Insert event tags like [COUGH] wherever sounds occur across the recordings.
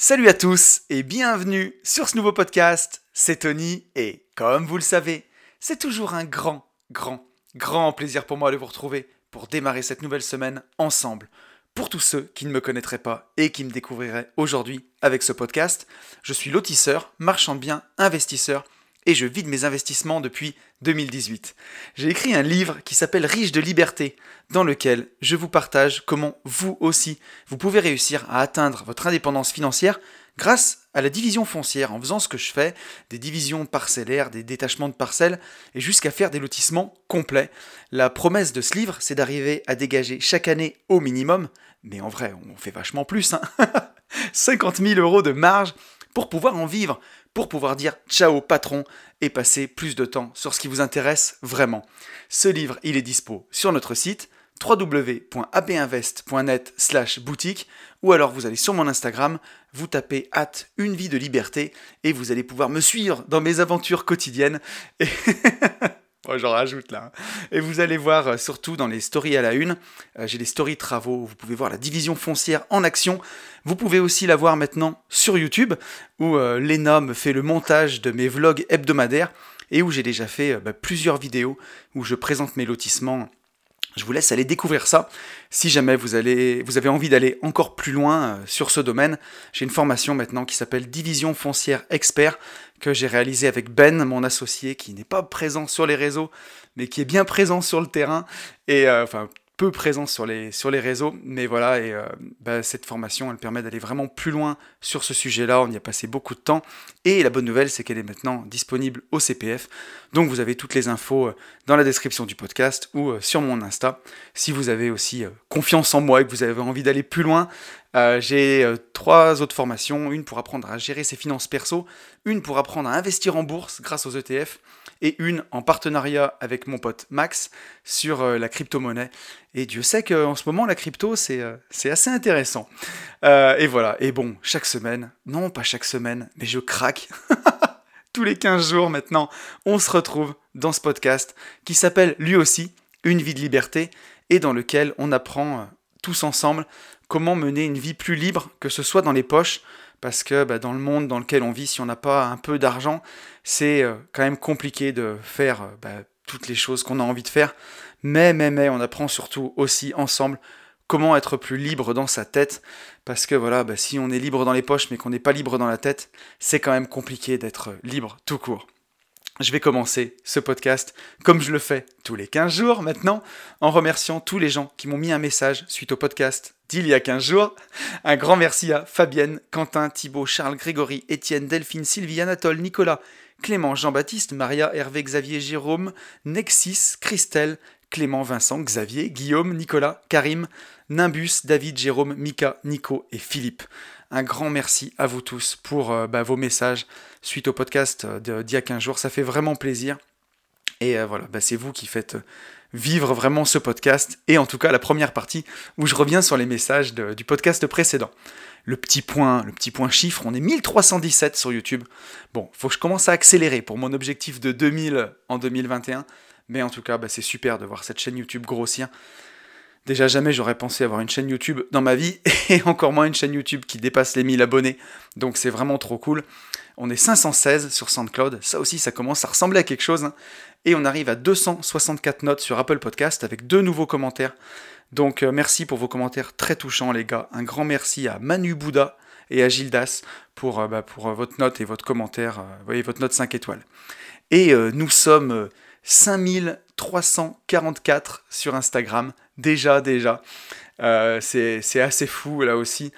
Salut à tous et bienvenue sur ce nouveau podcast. C'est Tony et comme vous le savez, c'est toujours un grand, grand, grand plaisir pour moi de vous retrouver pour démarrer cette nouvelle semaine ensemble. Pour tous ceux qui ne me connaîtraient pas et qui me découvriraient aujourd'hui avec ce podcast, je suis lotisseur, marchand de biens, investisseur et je vide mes investissements depuis 2018. J'ai écrit un livre qui s'appelle Riche de liberté, dans lequel je vous partage comment vous aussi, vous pouvez réussir à atteindre votre indépendance financière grâce à la division foncière, en faisant ce que je fais, des divisions parcellaires, des détachements de parcelles, et jusqu'à faire des lotissements complets. La promesse de ce livre, c'est d'arriver à dégager chaque année au minimum, mais en vrai, on fait vachement plus, hein [LAUGHS] 50 000 euros de marge pour pouvoir en vivre, pour pouvoir dire ciao patron et passer plus de temps sur ce qui vous intéresse vraiment. Ce livre, il est dispo sur notre site www.abinvest.net slash boutique ou alors vous allez sur mon Instagram, vous tapez hâte une vie de liberté et vous allez pouvoir me suivre dans mes aventures quotidiennes. Et [LAUGHS] j'en rajoute là. Hein. Et vous allez voir euh, surtout dans les stories à la une, euh, j'ai des stories travaux, vous pouvez voir la division foncière en action. Vous pouvez aussi la voir maintenant sur YouTube, où euh, Lena me fait le montage de mes vlogs hebdomadaires et où j'ai déjà fait bah, plusieurs vidéos où je présente mes lotissements je vous laisse aller découvrir ça. Si jamais vous, allez, vous avez envie d'aller encore plus loin euh, sur ce domaine, j'ai une formation maintenant qui s'appelle Division foncière expert que j'ai réalisée avec Ben, mon associé, qui n'est pas présent sur les réseaux, mais qui est bien présent sur le terrain. Et euh, enfin, peu présent sur les, sur les réseaux, mais voilà, et euh, bah, cette formation, elle permet d'aller vraiment plus loin sur ce sujet-là, on y a passé beaucoup de temps, et la bonne nouvelle, c'est qu'elle est maintenant disponible au CPF, donc vous avez toutes les infos euh, dans la description du podcast ou euh, sur mon Insta. Si vous avez aussi confiance en moi et que vous avez envie d'aller plus loin, j'ai trois autres formations, une pour apprendre à gérer ses finances perso, une pour apprendre à investir en bourse grâce aux ETF, et une en partenariat avec mon pote Max sur euh, la crypto-monnaie. Et Dieu sait qu'en ce moment, la crypto, c'est euh, assez intéressant. Euh, et voilà, et bon, chaque semaine, non pas chaque semaine, mais je craque. [LAUGHS] Tous les 15 jours maintenant, on se retrouve dans ce podcast qui s'appelle lui aussi Une vie de liberté et dans lequel on apprend tous ensemble comment mener une vie plus libre, que ce soit dans les poches, parce que bah, dans le monde dans lequel on vit, si on n'a pas un peu d'argent, c'est euh, quand même compliqué de faire euh, bah, toutes les choses qu'on a envie de faire. Mais, mais, mais, on apprend surtout aussi ensemble comment être plus libre dans sa tête, parce que voilà, bah, si on est libre dans les poches mais qu'on n'est pas libre dans la tête, c'est quand même compliqué d'être libre tout court. Je vais commencer ce podcast comme je le fais tous les 15 jours maintenant, en remerciant tous les gens qui m'ont mis un message suite au podcast d'il y a 15 jours. Un grand merci à Fabienne, Quentin, Thibault, Charles, Grégory, Étienne, Delphine, Sylvie, Anatole, Nicolas, Clément, Jean-Baptiste, Maria, Hervé, Xavier, Jérôme, Nexis, Christelle, Clément, Vincent, Xavier, Guillaume, Nicolas, Karim, Nimbus, David, Jérôme, Mika, Nico et Philippe. Un grand merci à vous tous pour euh, bah, vos messages suite au podcast d'il y a 15 jours. Ça fait vraiment plaisir. Et euh, voilà, bah, c'est vous qui faites euh, vivre vraiment ce podcast. Et en tout cas, la première partie où je reviens sur les messages du podcast précédent. Le petit point, le petit point chiffre, on est 1317 sur YouTube. Bon, faut que je commence à accélérer pour mon objectif de 2000 en 2021. Mais en tout cas, bah, c'est super de voir cette chaîne YouTube grossir. Déjà jamais j'aurais pensé avoir une chaîne YouTube dans ma vie [LAUGHS] et encore moins une chaîne YouTube qui dépasse les 1000 abonnés. Donc c'est vraiment trop cool. On est 516 sur SoundCloud. Ça aussi, ça commence à ressembler à quelque chose. Hein. Et on arrive à 264 notes sur Apple Podcast avec deux nouveaux commentaires. Donc euh, merci pour vos commentaires très touchants les gars. Un grand merci à Manu Bouddha et à Gildas pour, euh, bah, pour euh, votre note et votre commentaire. voyez, votre note 5 étoiles. Et nous sommes 5344 sur Instagram. Déjà, déjà. Euh, c'est assez fou là aussi.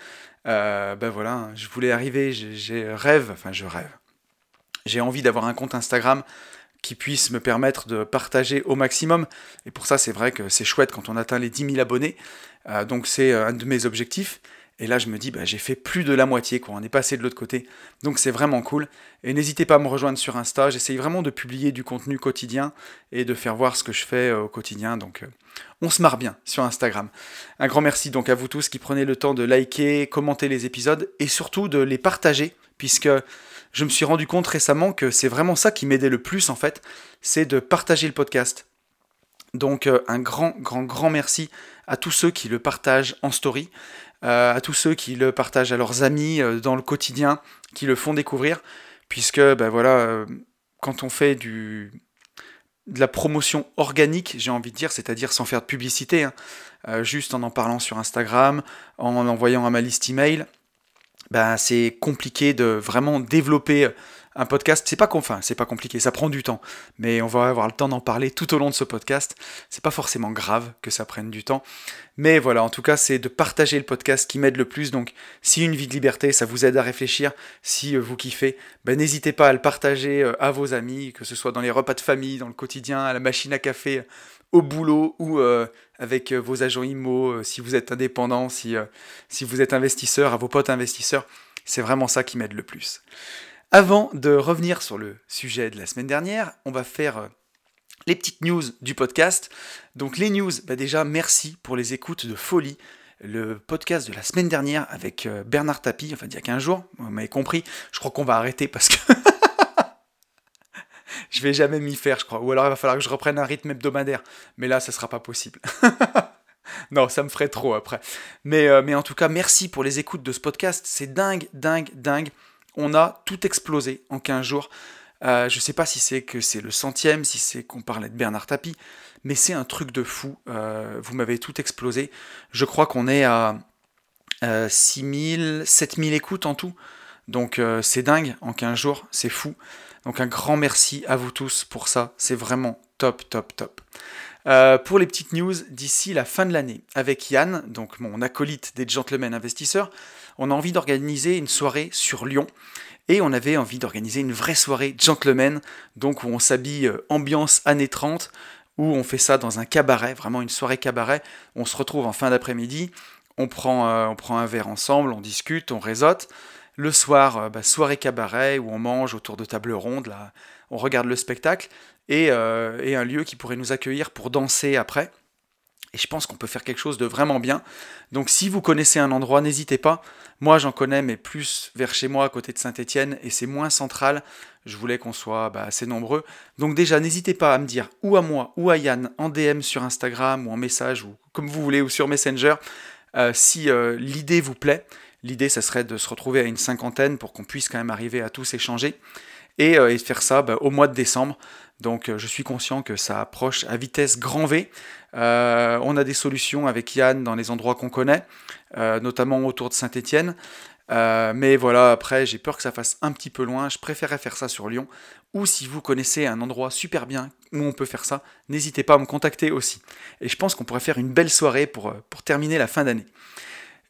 Euh, ben voilà, je voulais arriver, j'ai rêve, enfin je rêve. J'ai envie d'avoir un compte Instagram qui puisse me permettre de partager au maximum. Et pour ça, c'est vrai que c'est chouette quand on atteint les 10 000 abonnés. Euh, donc c'est un de mes objectifs. Et là, je me dis, bah, j'ai fait plus de la moitié, quoi. On est passé de l'autre côté. Donc, c'est vraiment cool. Et n'hésitez pas à me rejoindre sur Insta. J'essaye vraiment de publier du contenu quotidien et de faire voir ce que je fais euh, au quotidien. Donc, euh, on se marre bien sur Instagram. Un grand merci donc à vous tous qui prenez le temps de liker, commenter les épisodes et surtout de les partager, puisque je me suis rendu compte récemment que c'est vraiment ça qui m'aidait le plus, en fait. C'est de partager le podcast. Donc, euh, un grand, grand, grand merci à tous ceux qui le partagent en story. À tous ceux qui le partagent à leurs amis dans le quotidien, qui le font découvrir, puisque ben voilà, quand on fait du, de la promotion organique, j'ai envie de dire, c'est-à-dire sans faire de publicité, hein, juste en en parlant sur Instagram, en envoyant à ma liste email, ben, c'est compliqué de vraiment développer un podcast, c'est pas enfin, c'est pas compliqué, ça prend du temps, mais on va avoir le temps d'en parler tout au long de ce podcast. C'est pas forcément grave que ça prenne du temps, mais voilà, en tout cas, c'est de partager le podcast qui m'aide le plus. Donc, si une vie de liberté, ça vous aide à réfléchir, si euh, vous kiffez, ben, n'hésitez pas à le partager euh, à vos amis, que ce soit dans les repas de famille, dans le quotidien, à la machine à café, au boulot ou euh, avec vos agents IMO, si vous êtes indépendant, si, si vous êtes investisseur, à vos potes investisseurs. C'est vraiment ça qui m'aide le plus. Avant de revenir sur le sujet de la semaine dernière, on va faire euh, les petites news du podcast. Donc les news, bah déjà merci pour les écoutes de Folie, le podcast de la semaine dernière avec euh, Bernard Tapie, enfin il y a 15 jours, vous m'avez compris, je crois qu'on va arrêter parce que [LAUGHS] je vais jamais m'y faire, je crois. Ou alors il va falloir que je reprenne un rythme hebdomadaire. Mais là, ça sera pas possible. [LAUGHS] non, ça me ferait trop après. Euh, mais en tout cas, merci pour les écoutes de ce podcast. C'est dingue, dingue, dingue on a tout explosé en 15 jours. Euh, je ne sais pas si c'est que c'est le centième, si c'est qu'on parlait de Bernard Tapie, mais c'est un truc de fou. Euh, vous m'avez tout explosé. Je crois qu'on est à 6000, 7000 écoutes en tout. Donc euh, c'est dingue en 15 jours, c'est fou. Donc un grand merci à vous tous pour ça. C'est vraiment top, top, top. Pour les petites news d'ici la fin de l'année, avec Yann, donc mon acolyte des Gentlemen Investisseurs, on a envie d'organiser une soirée sur Lyon. Et on avait envie d'organiser une vraie soirée gentleman, donc où on s'habille euh, ambiance années 30, où on fait ça dans un cabaret, vraiment une soirée cabaret. On se retrouve en fin d'après-midi, on prend, euh, un verre ensemble, on discute, on réseaute. Le soir, euh, bah, soirée cabaret, où on mange autour de table ronde, là, on regarde le spectacle, et, et un lieu qui pourrait nous accueillir pour danser après. Et je pense qu'on peut faire quelque chose de vraiment bien. Donc si vous connaissez un endroit, n'hésitez pas. Moi j'en connais, mais plus vers chez moi, à côté de Saint-Étienne, et c'est moins central. Je voulais qu'on soit bah, assez nombreux. Donc déjà, n'hésitez pas à me dire, ou à moi, ou à Yann, en DM sur Instagram, ou en message, ou comme vous voulez, ou sur Messenger, euh, si euh, l'idée vous plaît. L'idée, ça serait de se retrouver à une cinquantaine pour qu'on puisse quand même arriver à tous échanger. Et, euh, faire ça bah, au mois de décembre. Donc je suis conscient que ça approche à vitesse grand V. Euh, on a des solutions avec Yann dans les endroits qu'on connaît, euh, notamment autour de Saint-Étienne. Euh, mais voilà, après, j'ai peur que ça fasse un petit peu loin. Je préférerais faire ça sur Lyon. Ou si vous connaissez un endroit super bien où on peut faire ça, n'hésitez pas à me contacter aussi. Et je pense qu'on pourrait faire une belle soirée pour terminer la fin d'année.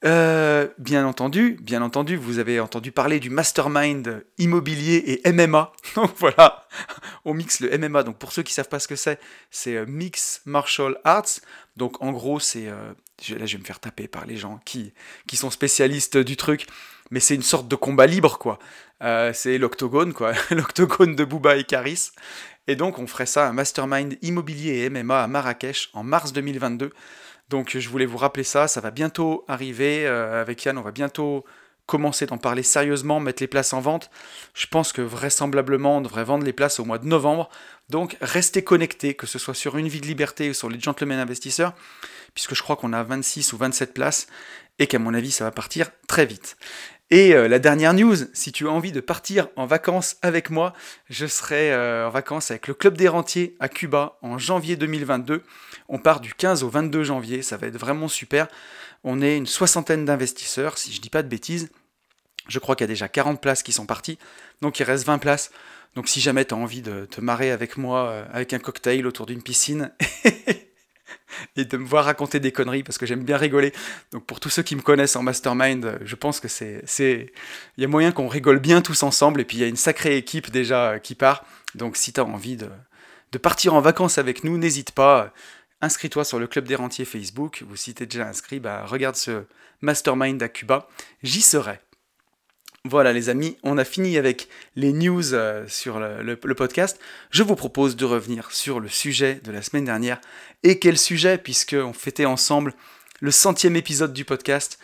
Euh, bien entendu, bien entendu, vous avez entendu parler du mastermind immobilier et MMA. [LAUGHS] Donc voilà, on mixe le MMA. Donc pour ceux qui savent pas ce que c'est, c'est euh, Mix Martial Arts. Donc en gros, c'est euh, là je vais me faire taper par les gens qui qui sont spécialistes du truc, mais c'est une sorte de combat libre quoi. c'est l'octogone quoi, [LAUGHS] l'octogone de Booba et Karis. Et donc on ferait ça un mastermind immobilier et MMA à Marrakech en mars 2022. Donc je voulais vous rappeler ça, ça va bientôt arriver euh, avec Yann, on va bientôt commencer d'en parler sérieusement, mettre les places en vente. Je pense que vraisemblablement on devrait vendre les places au mois de novembre. Donc restez connectés, que ce soit sur Une vie de liberté ou sur les Gentlemen Investisseurs, puisque je crois qu'on a 26 ou 27 places et qu'à mon avis ça va partir très vite. Et euh, la dernière news, si tu as envie de partir en vacances avec moi, je serai euh, en vacances avec le Club des Rentiers à Cuba en janvier 2022. On part du 15 au 22 janvier, ça va être vraiment super. On est une soixantaine d'investisseurs, si je dis pas de bêtises. Je crois qu'il y a déjà 40 places qui sont parties, donc il reste 20 places. Donc si jamais tu as envie de te marrer avec moi euh, avec un cocktail autour d'une piscine [LAUGHS] et de me voir raconter des conneries parce que j'aime bien rigoler. Donc pour tous ceux qui me connaissent en mastermind, je pense que c'est il y a moyen qu'on rigole bien tous ensemble et puis il y a une sacrée équipe déjà qui part. Donc si tu as envie de partir en vacances avec nous, n'hésite pas. Inscris-toi sur le club des rentiers Facebook ou si tu es déjà inscrit, bah, regarde ce mastermind à Cuba. J'y serai. Voilà les amis, on a fini avec les news euh, sur le, podcast. Je vous propose de revenir sur le sujet de la semaine dernière. Et quel sujet, puisqu'on fêtait ensemble le centième épisode du podcast.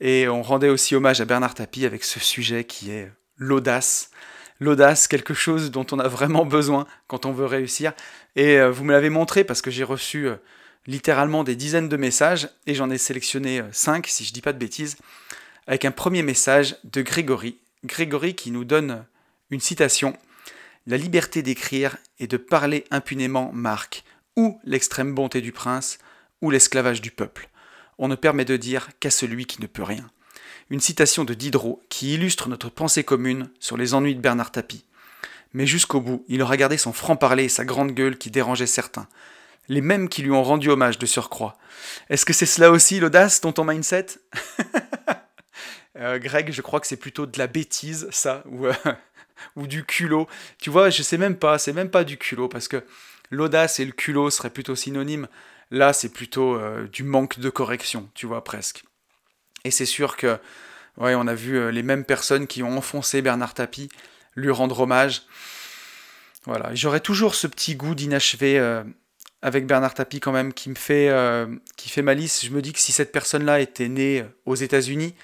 Et on rendait aussi hommage à Bernard Tapie avec ce sujet qui est l'audace. L'audace, quelque chose dont on a vraiment besoin quand on veut réussir. Et euh, vous me l'avez montré parce que j'ai reçu euh, littéralement des dizaines de messages, et j'en ai sélectionné 5, si je dis pas de bêtises, avec un premier message de Grégory. Grégory qui nous donne une citation. La liberté d'écrire et de parler impunément marque ou l'extrême bonté du prince, ou l'esclavage du peuple. On ne permet de dire qu'à celui qui ne peut rien. Une citation de Diderot qui illustre notre pensée commune sur les ennuis de Bernard Tapie. Mais jusqu'au bout, il aura gardé son franc-parler et sa grande gueule qui dérangeaient certains. Les mêmes qui lui ont rendu hommage de surcroît. Est-ce que c'est cela aussi l'audace, ton mindset [LAUGHS] euh, Greg, je crois que c'est plutôt de la bêtise, ça, ou, euh, [LAUGHS] ou du culot. Tu vois, je sais même pas, c'est même pas du culot, parce que l'audace et le culot seraient plutôt synonymes. Là, c'est plutôt euh, du manque de correction, tu vois, presque. Et c'est sûr que, ouais, on a vu euh, les mêmes personnes qui ont enfoncé Bernard Tapie lui rendre hommage. Voilà, j'aurais toujours ce petit goût d'inachevé euh, avec Bernard Tapie quand même qui me fait, qui fait malice. Je me dis que si cette personne-là était née aux États-Unis,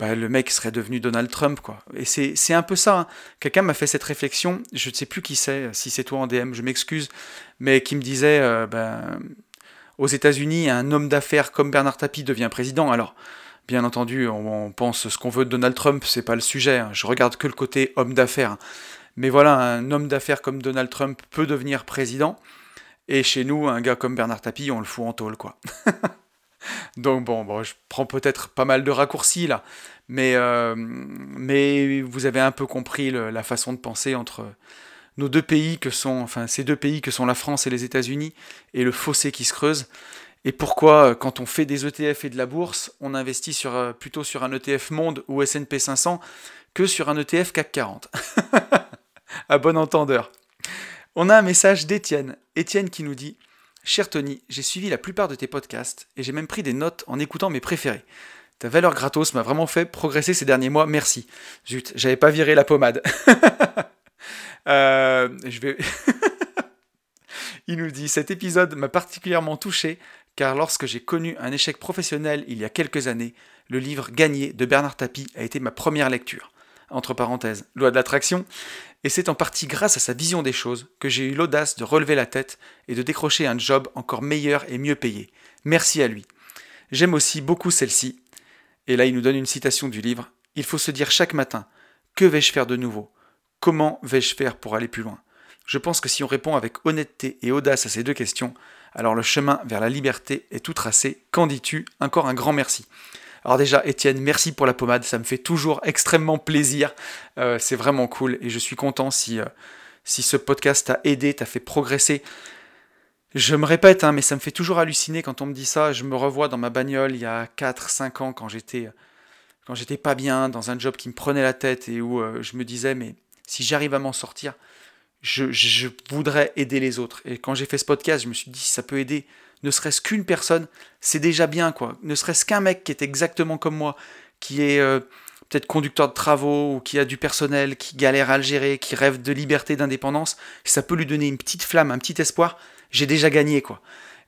bah, le mec serait devenu Donald Trump, quoi. Et c'est un peu ça. Hein. Quelqu'un m'a fait cette réflexion, je ne sais plus qui c'est, si c'est toi en DM, je m'excuse, mais qui me disait, euh, ben, aux États-Unis, un homme d'affaires comme Bernard Tapie devient président. Alors, bien entendu, on, pense ce qu'on veut de Donald Trump, c'est pas le sujet. Hein. Je regarde que le côté homme d'affaires. Mais voilà, un homme d'affaires comme Donald Trump peut devenir président. Et chez nous, un gars comme Bernard Tapie, on le fout en tôle, quoi. [LAUGHS] Donc bon, je prends peut-être pas mal de raccourcis là, mais, euh, mais vous avez un peu compris la façon de penser entre nos deux pays que sont, enfin ces deux pays que sont la France et les États-Unis, et le fossé qui se creuse. Et pourquoi, euh, quand on fait des ETF et de la bourse, on investit euh, plutôt sur un ETF Monde ou S&P 500 que sur un ETF CAC 40 [LAUGHS] À bon entendeur. On a un message d'Étienne. Étienne qui nous dit Cher Tony, j'ai suivi la plupart de tes podcasts et j'ai même pris des notes en écoutant mes préférés. Ta valeur gratos m'a vraiment fait progresser ces derniers mois, merci. Zut, j'avais pas viré la pommade. [LAUGHS] Euh, je vais. [LAUGHS] il nous dit Cet épisode m'a particulièrement touché car lorsque j'ai connu un échec professionnel il y a quelques années, le livre Gagné de Bernard Tapie a été ma première lecture. Entre parenthèses, loi de l'attraction, et c'est en partie grâce à sa vision des choses que j'ai eu l'audace de relever la tête et de décrocher un job encore meilleur et mieux payé. Merci à lui. J'aime aussi beaucoup celle-ci. Et là, il nous donne une citation du livre. Il faut se dire chaque matin, que vais-je faire de nouveau? Comment vais-je faire pour aller plus loin? Je pense que si on répond avec honnêteté et audace à ces deux questions, alors le chemin vers la liberté est tout tracé. Qu'en dis-tu? Encore un grand merci. Alors déjà, Étienne, merci pour la pommade, ça me fait toujours extrêmement plaisir. Euh, c'est vraiment cool et je suis content si, euh, si ce podcast t'a aidé, t'a fait progresser. Je me répète, hein, mais ça me fait toujours halluciner quand on me dit ça. Je me revois dans ma bagnole il y a 4-5 ans quand j'étais quand j'étais pas bien, dans un job qui me prenait la tête et où euh, je me disais, mais si j'arrive à m'en sortir, je, je, voudrais aider les autres. Et quand j'ai fait ce podcast, je me suis dit, si ça peut aider ne serait-ce qu'une personne, c'est déjà bien, quoi. Ne serait-ce qu'un mec qui est exactement comme moi, qui est euh, peut-être conducteur de travaux, ou qui a du personnel, qui galère à le gérer, qui rêve de liberté, d'indépendance, ça peut lui donner une petite flamme, un petit espoir, j'ai déjà gagné, quoi.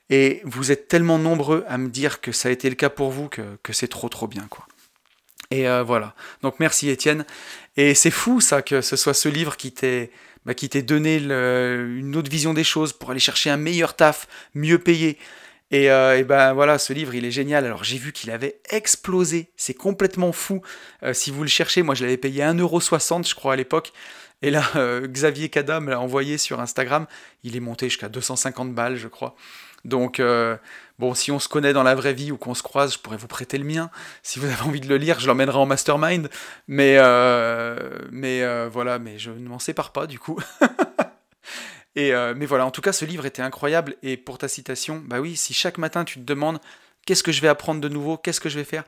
Et vous êtes tellement nombreux à me dire que ça a été le cas pour vous que, c'est trop trop bien, quoi. Et euh, voilà. Donc merci Étienne. Et c'est fou ça que ce soit ce livre qui t'ait bah, qui t'ait donné une autre vision des choses pour aller chercher un meilleur taf, mieux payé. Et, ben voilà, ce livre, il est génial. Alors j'ai vu qu'il avait explosé. C'est complètement fou. Euh, si vous le cherchez, moi je l'avais payé 1,60€ je crois à l'époque. Et là, [LAUGHS] euh, Xavier Cada me l'a envoyé sur Instagram. Il est monté jusqu'à 250 balles, je crois. Donc, bon, si on se connaît dans la vraie vie ou qu'on se croise, je pourrais vous prêter le mien. Si vous avez envie de le lire, je l'emmènerai en mastermind. Mais, euh, mais euh, voilà, mais je ne m'en sépare pas du coup. [LAUGHS] Et, mais voilà, en tout cas, ce livre était incroyable. Et pour ta citation, bah oui, si chaque matin tu te demandes qu'est-ce que je vais apprendre de nouveau, qu'est-ce que je vais faire,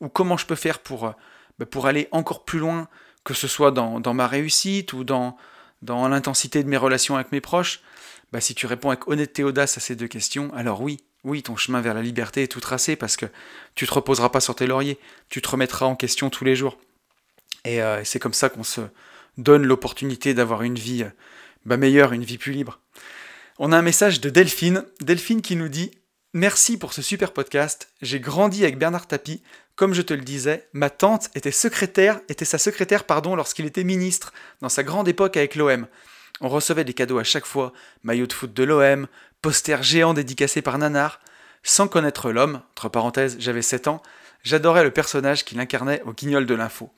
ou comment je peux faire pour, bah, pour aller encore plus loin, que ce soit dans, dans ma réussite ou dans, dans l'intensité de mes relations avec mes proches, bah, si tu réponds avec honnêteté et audace à ces deux questions, alors oui, oui, ton chemin vers la liberté est tout tracé parce que tu te reposeras pas sur tes lauriers, tu te remettras en question tous les jours. Et euh, c'est comme ça qu'on se donne l'opportunité d'avoir une vie bah, meilleure, une vie plus libre. On a un message de Delphine, Delphine qui nous dit Merci pour ce super podcast. J'ai grandi avec Bernard Tapie. Comme je te le disais, ma tante était secrétaire, était sa secrétaire pardon, lorsqu'il était ministre, dans sa grande époque avec l'OM. On recevait des cadeaux à chaque fois, maillot de foot de l'OM, poster géant dédicacé par Nanar. Sans connaître l'homme, entre parenthèses, j'avais 7 ans, j'adorais le personnage qu'il incarnait au guignol de l'info.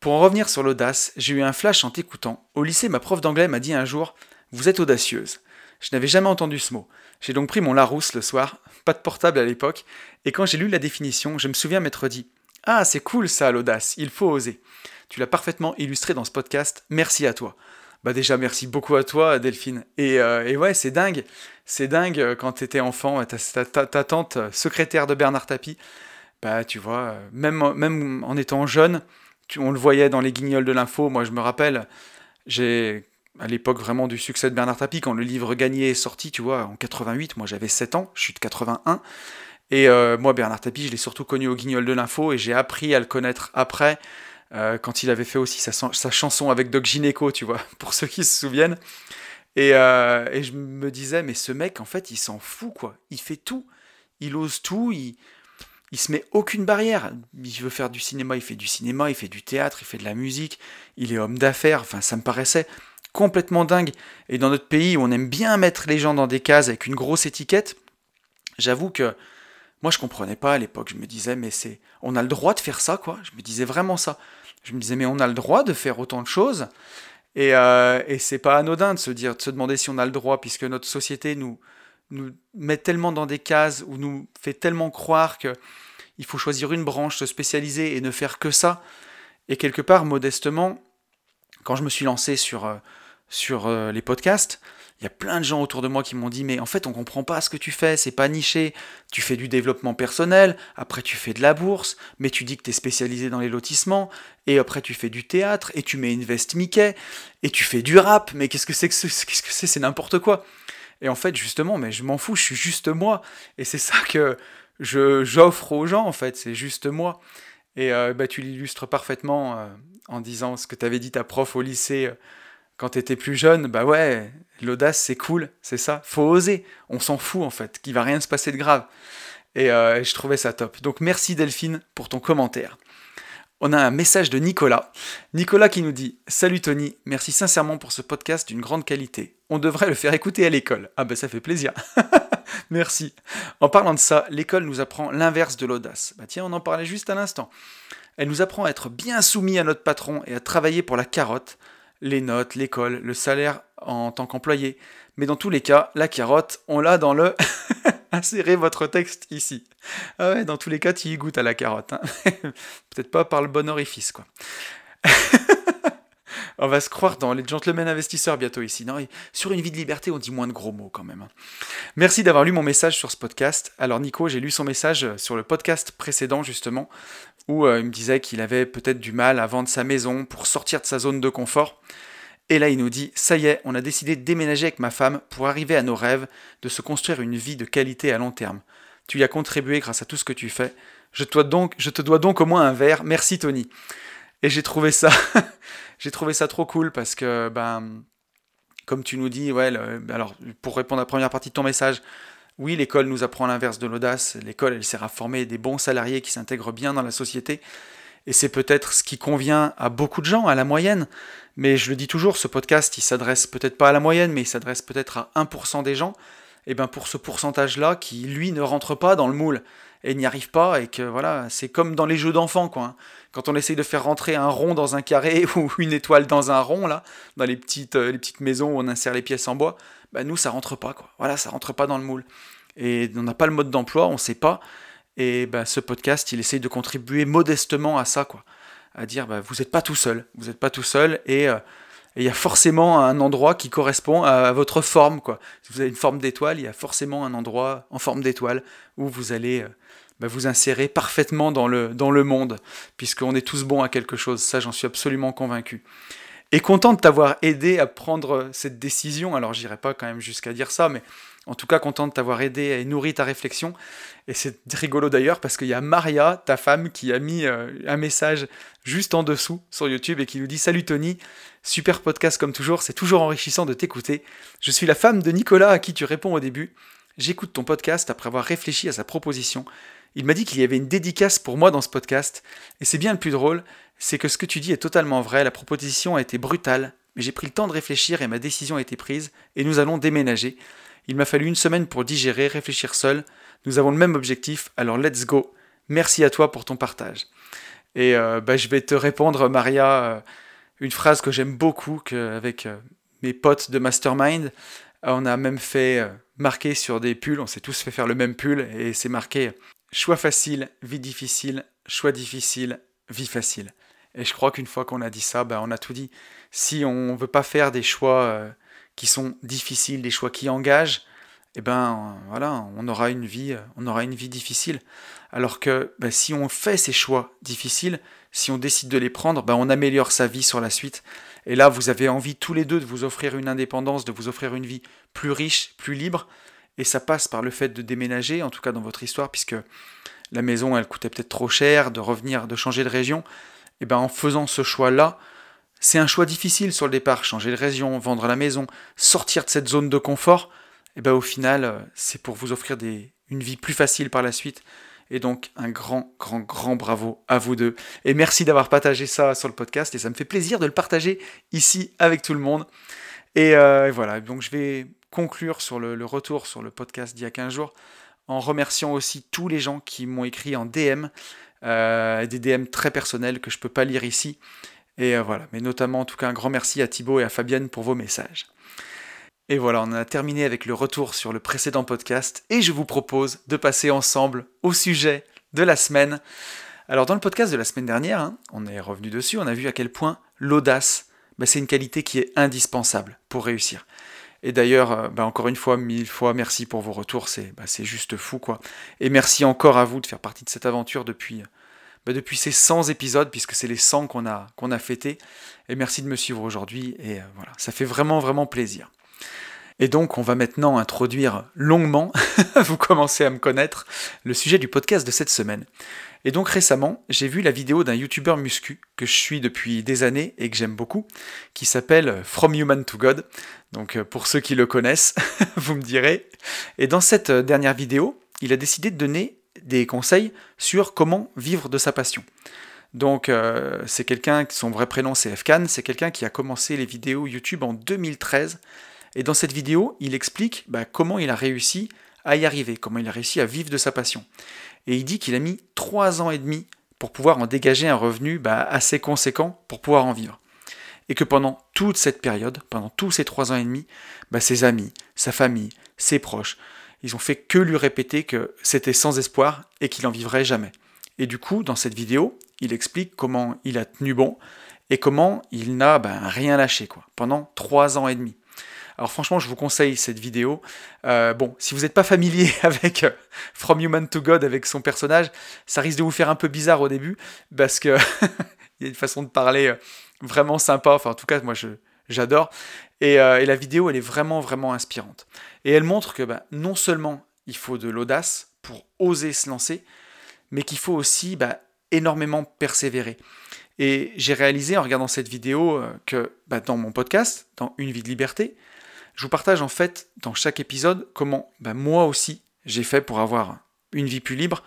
Pour en revenir sur l'audace, j'ai eu un flash en t'écoutant. Au lycée, ma prof d'anglais m'a dit un jour Vous êtes audacieuse. Je n'avais jamais entendu ce mot. J'ai donc pris mon Larousse le soir, pas de portable à l'époque, et quand j'ai lu la définition, je me souviens m'être dit Ah, c'est cool ça, l'audace, il faut oser. Tu l'as parfaitement illustré dans ce podcast, merci à toi. Bah déjà, merci beaucoup à toi, Delphine. Et, euh, ouais, c'est dingue, c'est dingue euh, quand tu étais enfant, ta, ta, tante euh, secrétaire de Bernard Tapie, bah tu vois, même, même en étant jeune, on le voyait dans les guignols de l'info, moi je me rappelle, j'ai à l'époque vraiment du succès de Bernard Tapie, quand le livre Gagné est sorti, tu vois, en 88, moi j'avais 7 ans, je suis de 81, et moi Bernard Tapie, je l'ai surtout connu au Guignol de l'info, et j'ai appris à le connaître après, euh, quand il avait fait aussi sa, chanson avec Doc Gineco, tu vois, [LAUGHS] pour ceux qui se souviennent. Et, euh, et, je me disais, mais ce mec, en fait, il s'en fout, quoi. Il fait tout. Il ose tout. Il, il se met aucune barrière. Il veut faire du cinéma, il fait du cinéma, il fait du théâtre, il fait de la musique. Il est homme d'affaires. Enfin, ça me paraissait complètement dingue. Et dans notre pays où on aime bien mettre les gens dans des cases avec une grosse étiquette, j'avoue que moi je comprenais pas à l'époque. Je me disais mais c'est on a le droit de faire ça quoi. Je me disais vraiment ça. Je me disais mais on a le droit de faire autant de choses. Et, euh, et c'est pas anodin de se dire, de se demander si on a le droit, puisque notre société nous, nous met tellement dans des cases ou nous fait tellement croire que il faut choisir une branche, se spécialiser et ne faire que ça. Et quelque part, modestement, quand je me suis lancé sur, euh, sur euh, les podcasts, il y a plein de gens autour de moi qui m'ont dit mais en fait on comprend pas ce que tu fais, c'est pas niché, tu fais du développement personnel, après tu fais de la bourse, mais tu dis que tu es spécialisé dans les lotissements, et après tu fais du théâtre, et tu mets Invest Mickey, et tu fais du rap, mais qu'est-ce que c'est que [LAUGHS] qu'est-ce que c'est, c'est n'importe quoi. Et en fait justement, mais je m'en fous, je suis juste moi, et c'est ça que je, j'offre aux gens en fait, c'est juste moi. Et euh, bah, tu l'illustres parfaitement euh, en disant ce que tu avais dit ta prof au lycée quand tu étais plus jeune, bah ouais, l'audace c'est cool, c'est ça, faut oser, on s'en fout en fait, qu'il va rien se passer de grave. Euh, et, je trouvais ça top. Donc merci Delphine pour ton commentaire. On a un message de Nicolas. Nicolas qui nous dit Salut Tony, merci sincèrement pour ce podcast d'une grande qualité. On devrait le faire écouter à l'école. Ah bah ça fait plaisir. [LAUGHS] merci. En parlant de ça, l'école nous apprend l'inverse de l'audace. Bah tiens, on en parlait juste à l'instant. Elle nous apprend à être bien soumis à notre patron et à travailler pour la carotte, les notes, l'école, le salaire en tant qu'employé. Mais dans tous les cas, la carotte, on l'a dans le... [LAUGHS] Insérez votre texte ici. Ah ouais, dans tous les cas, tu y goûtes à la carotte. Hein. [LAUGHS] Peut-être pas par le bon orifice, quoi. [LAUGHS] on va se croire dans les gentlemen investisseurs bientôt ici. Non, sur une vie de liberté, on dit moins de gros mots quand même. Merci d'avoir lu mon message sur ce podcast. Alors Nico, j'ai lu son message sur le podcast précédent justement, où euh, il me disait qu'il avait peut-être du mal à vendre sa maison pour sortir de sa zone de confort. Et là, il nous dit, ça y est, on a décidé de déménager avec ma femme pour arriver à nos rêves, de se construire une vie de qualité à long terme. Tu y as contribué grâce à tout ce que tu fais. Je te dois donc au moins un verre. Merci Tony. Et j'ai trouvé ça, [LAUGHS] j'ai trouvé ça trop cool parce que, ben, comme tu nous dis, ouais, alors pour répondre à la première partie de ton message, oui, l'école nous apprend l'inverse de l'audace. L'école, elle sert à former des bons salariés qui s'intègrent bien dans la société. Et c'est peut-être ce qui convient à beaucoup de gens, à la moyenne. Mais je le dis toujours, ce podcast, il s'adresse peut-être pas à la moyenne, mais il s'adresse peut-être à 1% des gens. Et bien pour ce pourcentage-là, qui lui ne rentre pas dans le moule et n'y arrive pas, et que voilà, c'est comme dans les jeux d'enfants, quoi. Hein. Quand on essaye de faire rentrer un rond dans un carré [LAUGHS] ou une étoile dans un rond, là, dans les petites, euh, petites maisons où on insère les pièces en bois, bah nous, ça rentre pas, quoi. Voilà, ça rentre pas dans le moule. Et on n'a pas le mode d'emploi, on sait pas. Et bah, ce podcast, il essaye de contribuer modestement à ça, quoi. À dire, bah, vous n'êtes pas tout seul, vous n'êtes pas tout seul, et euh, il y a forcément un endroit qui correspond à votre forme, quoi. Si vous avez une forme d'étoile, il y a forcément un endroit en forme d'étoile où vous allez euh, bah, vous insérer parfaitement dans le, dans le monde, puisqu'on est tous bons à quelque chose. Ça, j'en suis absolument convaincu et content de t'avoir aidé à prendre cette décision. Alors j'irai pas quand même jusqu'à dire ça, mais en tout cas content de t'avoir aidé et nourri ta réflexion. Et c'est rigolo d'ailleurs parce qu'il y a Maria, ta femme, qui a mis euh, un message juste en dessous sur YouTube et qui nous dit Salut Tony, super podcast comme toujours, c'est toujours enrichissant de t'écouter. Je suis la femme de Nicolas à qui tu réponds au début. J'écoute ton podcast après avoir réfléchi à sa proposition. Il m'a dit qu'il y avait une dédicace pour moi dans ce podcast, et c'est bien le plus drôle, c'est que ce que tu dis est totalement vrai, la proposition a été brutale, mais j'ai pris le temps de réfléchir et ma décision a été prise, et nous allons déménager. Il m'a fallu une semaine pour digérer, réfléchir seul. Nous avons le même objectif, alors let's go. Merci à toi pour ton partage. Et euh, bah, je vais te répondre, Maria, euh, une phrase que j'aime beaucoup, qu'avec euh, mes potes de Mastermind, on a même fait marquer sur des pulls, on s'est tous fait faire le même pull, et c'est marqué choix facile, vie difficile, choix difficile, vie facile. Et je crois qu'une fois qu'on a dit ça, bah, on a tout dit. Si on ne veut pas faire des choix qui sont difficiles, des choix qui engagent, eh ben voilà, on aura une vie, on aura une vie difficile. Alors que ben, si on fait ces choix difficiles, si on décide de les prendre, ben, on améliore sa vie sur la suite. Et là, vous avez envie tous les deux de vous offrir une indépendance, de vous offrir une vie plus riche, plus libre. Et ça passe par le fait de déménager, en tout cas dans votre histoire, puisque la maison, elle coûtait peut-être trop cher, de revenir, de changer de région. Et ben en faisant ce choix-là, c'est un choix difficile sur le départ, changer de région, vendre la maison, sortir de cette zone de confort et ben au final, euh, c'est pour vous offrir une vie plus facile par la suite. Et donc, un grand, grand, grand bravo à vous deux. Et merci d'avoir partagé ça sur le podcast. Et ça me fait plaisir de le partager ici avec tout le monde. Et, euh, voilà, donc je vais conclure sur le, retour sur le podcast d'il y a 15 jours en remerciant aussi tous les gens qui m'ont écrit en DM, euh, des DM très personnels que je ne peux pas lire ici. Et voilà, mais notamment en tout cas un grand merci à Thibaut et à Fabienne pour vos messages. Et voilà, on a terminé avec le retour sur le précédent podcast et je vous propose de passer ensemble au sujet de la semaine. Alors dans le podcast de la semaine dernière, hein, on est revenu dessus, on a vu à quel point l'audace, bah, c'est une qualité qui est indispensable pour réussir. Et d'ailleurs, euh, bah, encore une fois, mille fois, merci pour vos retours, c'est bah, juste fou quoi. Et merci encore à vous de faire partie de cette aventure depuis, depuis ces 100 épisodes, puisque c'est les 100 qu'on a, qu'on a fêtés. Et merci de me suivre aujourd'hui, et euh, voilà, ça fait vraiment, vraiment plaisir. Et donc, on va maintenant introduire longuement, [LAUGHS] vous commencez à me connaître, le sujet du podcast de cette semaine. Et donc récemment, j'ai vu la vidéo d'un youtubeur muscu que je suis depuis des années et que j'aime beaucoup, qui s'appelle From Human to God. Donc euh, pour ceux qui le connaissent, [LAUGHS] vous me direz. Et dans cette euh, dernière vidéo, il a décidé de donner des conseils sur comment vivre de sa passion. Donc euh, c'est quelqu'un, son vrai prénom c'est Fkan, c'est quelqu'un qui a commencé les vidéos YouTube en 2013 et dans cette vidéo, il explique bah, comment il a réussi à y arriver, comment il a réussi à vivre de sa passion. Et il dit qu'il a mis trois ans et demi pour pouvoir en dégager un revenu bah, assez conséquent pour pouvoir en vivre. Et que pendant toute cette période, pendant tous ces trois ans et demi, bah, ses amis, sa famille, ses proches, ils ont fait que lui répéter que c'était sans espoir et qu'il en vivrait jamais. Et du coup, dans cette vidéo, il explique comment il a tenu bon et comment il n'a rien lâché pendant trois ans et demi. Alors franchement, je vous conseille cette vidéo. Euh, bon, si vous n'êtes pas familier [LAUGHS] avec euh, From Human to God, avec son personnage, ça risque de vous faire un peu bizarre au début, parce que [LAUGHS] il y a une façon de parler euh, vraiment sympa. Enfin, en tout cas, moi, j'adore. Et, la vidéo, elle est vraiment, vraiment inspirante. Et elle montre que bah, non seulement il faut de l'audace pour oser se lancer, mais qu'il faut aussi bah, énormément persévérer. Et j'ai réalisé en regardant cette vidéo que bah, dans mon podcast, dans Une vie de liberté, je vous partage en fait dans chaque épisode comment ben, moi aussi j'ai fait pour avoir une vie plus libre.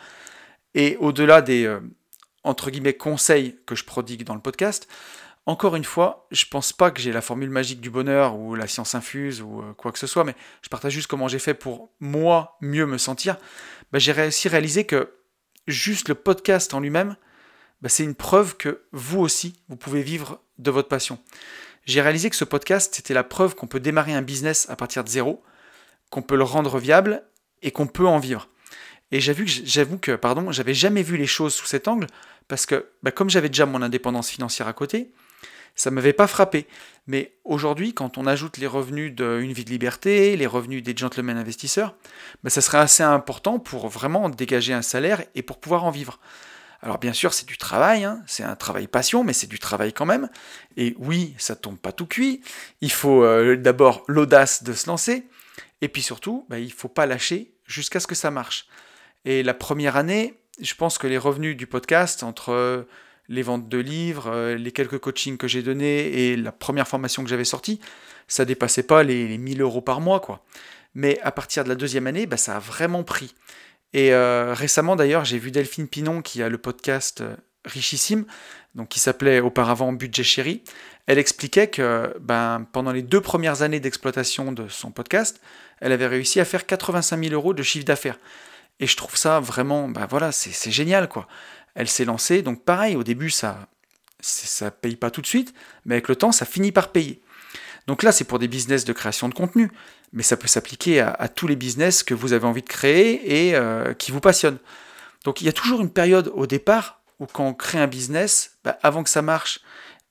Et au-delà des euh, entre guillemets conseils que je prodigue dans le podcast, encore une fois, je pense pas que j'ai la formule magique du bonheur ou la science infuse ou euh, quoi que ce soit, mais je partage juste comment j'ai fait pour moi mieux me sentir. Ben, j'ai réussi à réaliser que juste le podcast en lui-même, ben, c'est une preuve que vous aussi, vous pouvez vivre de votre passion j'ai réalisé que ce podcast, c'était la preuve qu'on peut démarrer un business à partir de zéro, qu'on peut le rendre viable et qu'on peut en vivre. Et j'avoue que, pardon, j'avais jamais vu les choses sous cet angle parce que, bah, comme j'avais déjà mon indépendance financière à côté, ça ne m'avait pas frappé. Mais aujourd'hui, quand on ajoute les revenus d'une vie de liberté, les revenus des gentlemen investisseurs, bah, ça serait assez important pour vraiment dégager un salaire et pour pouvoir en vivre. Alors bien sûr, c'est du travail, hein. c'est un travail passion, mais c'est du travail quand même. Et oui, ça tombe pas tout cuit. Il faut euh, d'abord l'audace de se lancer, et puis surtout, bah, il faut pas lâcher jusqu'à ce que ça marche. Et la première année, je pense que les revenus du podcast, entre euh, les ventes de livres, euh, les quelques coachings que j'ai donnés et la première formation que j'avais sortie, ça dépassait pas les, 1000 euros par mois, quoi. Mais à partir de la deuxième année, bah, ça a vraiment pris. Et euh, récemment d'ailleurs, j'ai vu Delphine Pinon qui a le podcast euh, Richissime, donc qui s'appelait auparavant Budget Chéri. Elle expliquait que ben, pendant les deux premières années d'exploitation de son podcast, elle avait réussi à faire 85 000 euros de chiffre d'affaires. Et je trouve ça vraiment, ben voilà, c'est génial quoi. Elle s'est lancée, donc pareil, au début ça ça paye pas tout de suite, mais avec le temps ça finit par payer. Donc là c'est pour des business de création de contenu, mais ça peut s'appliquer à, tous les business que vous avez envie de créer et euh, qui vous passionnent. Donc il y a toujours une période au départ où quand on crée un business, bah, avant que ça marche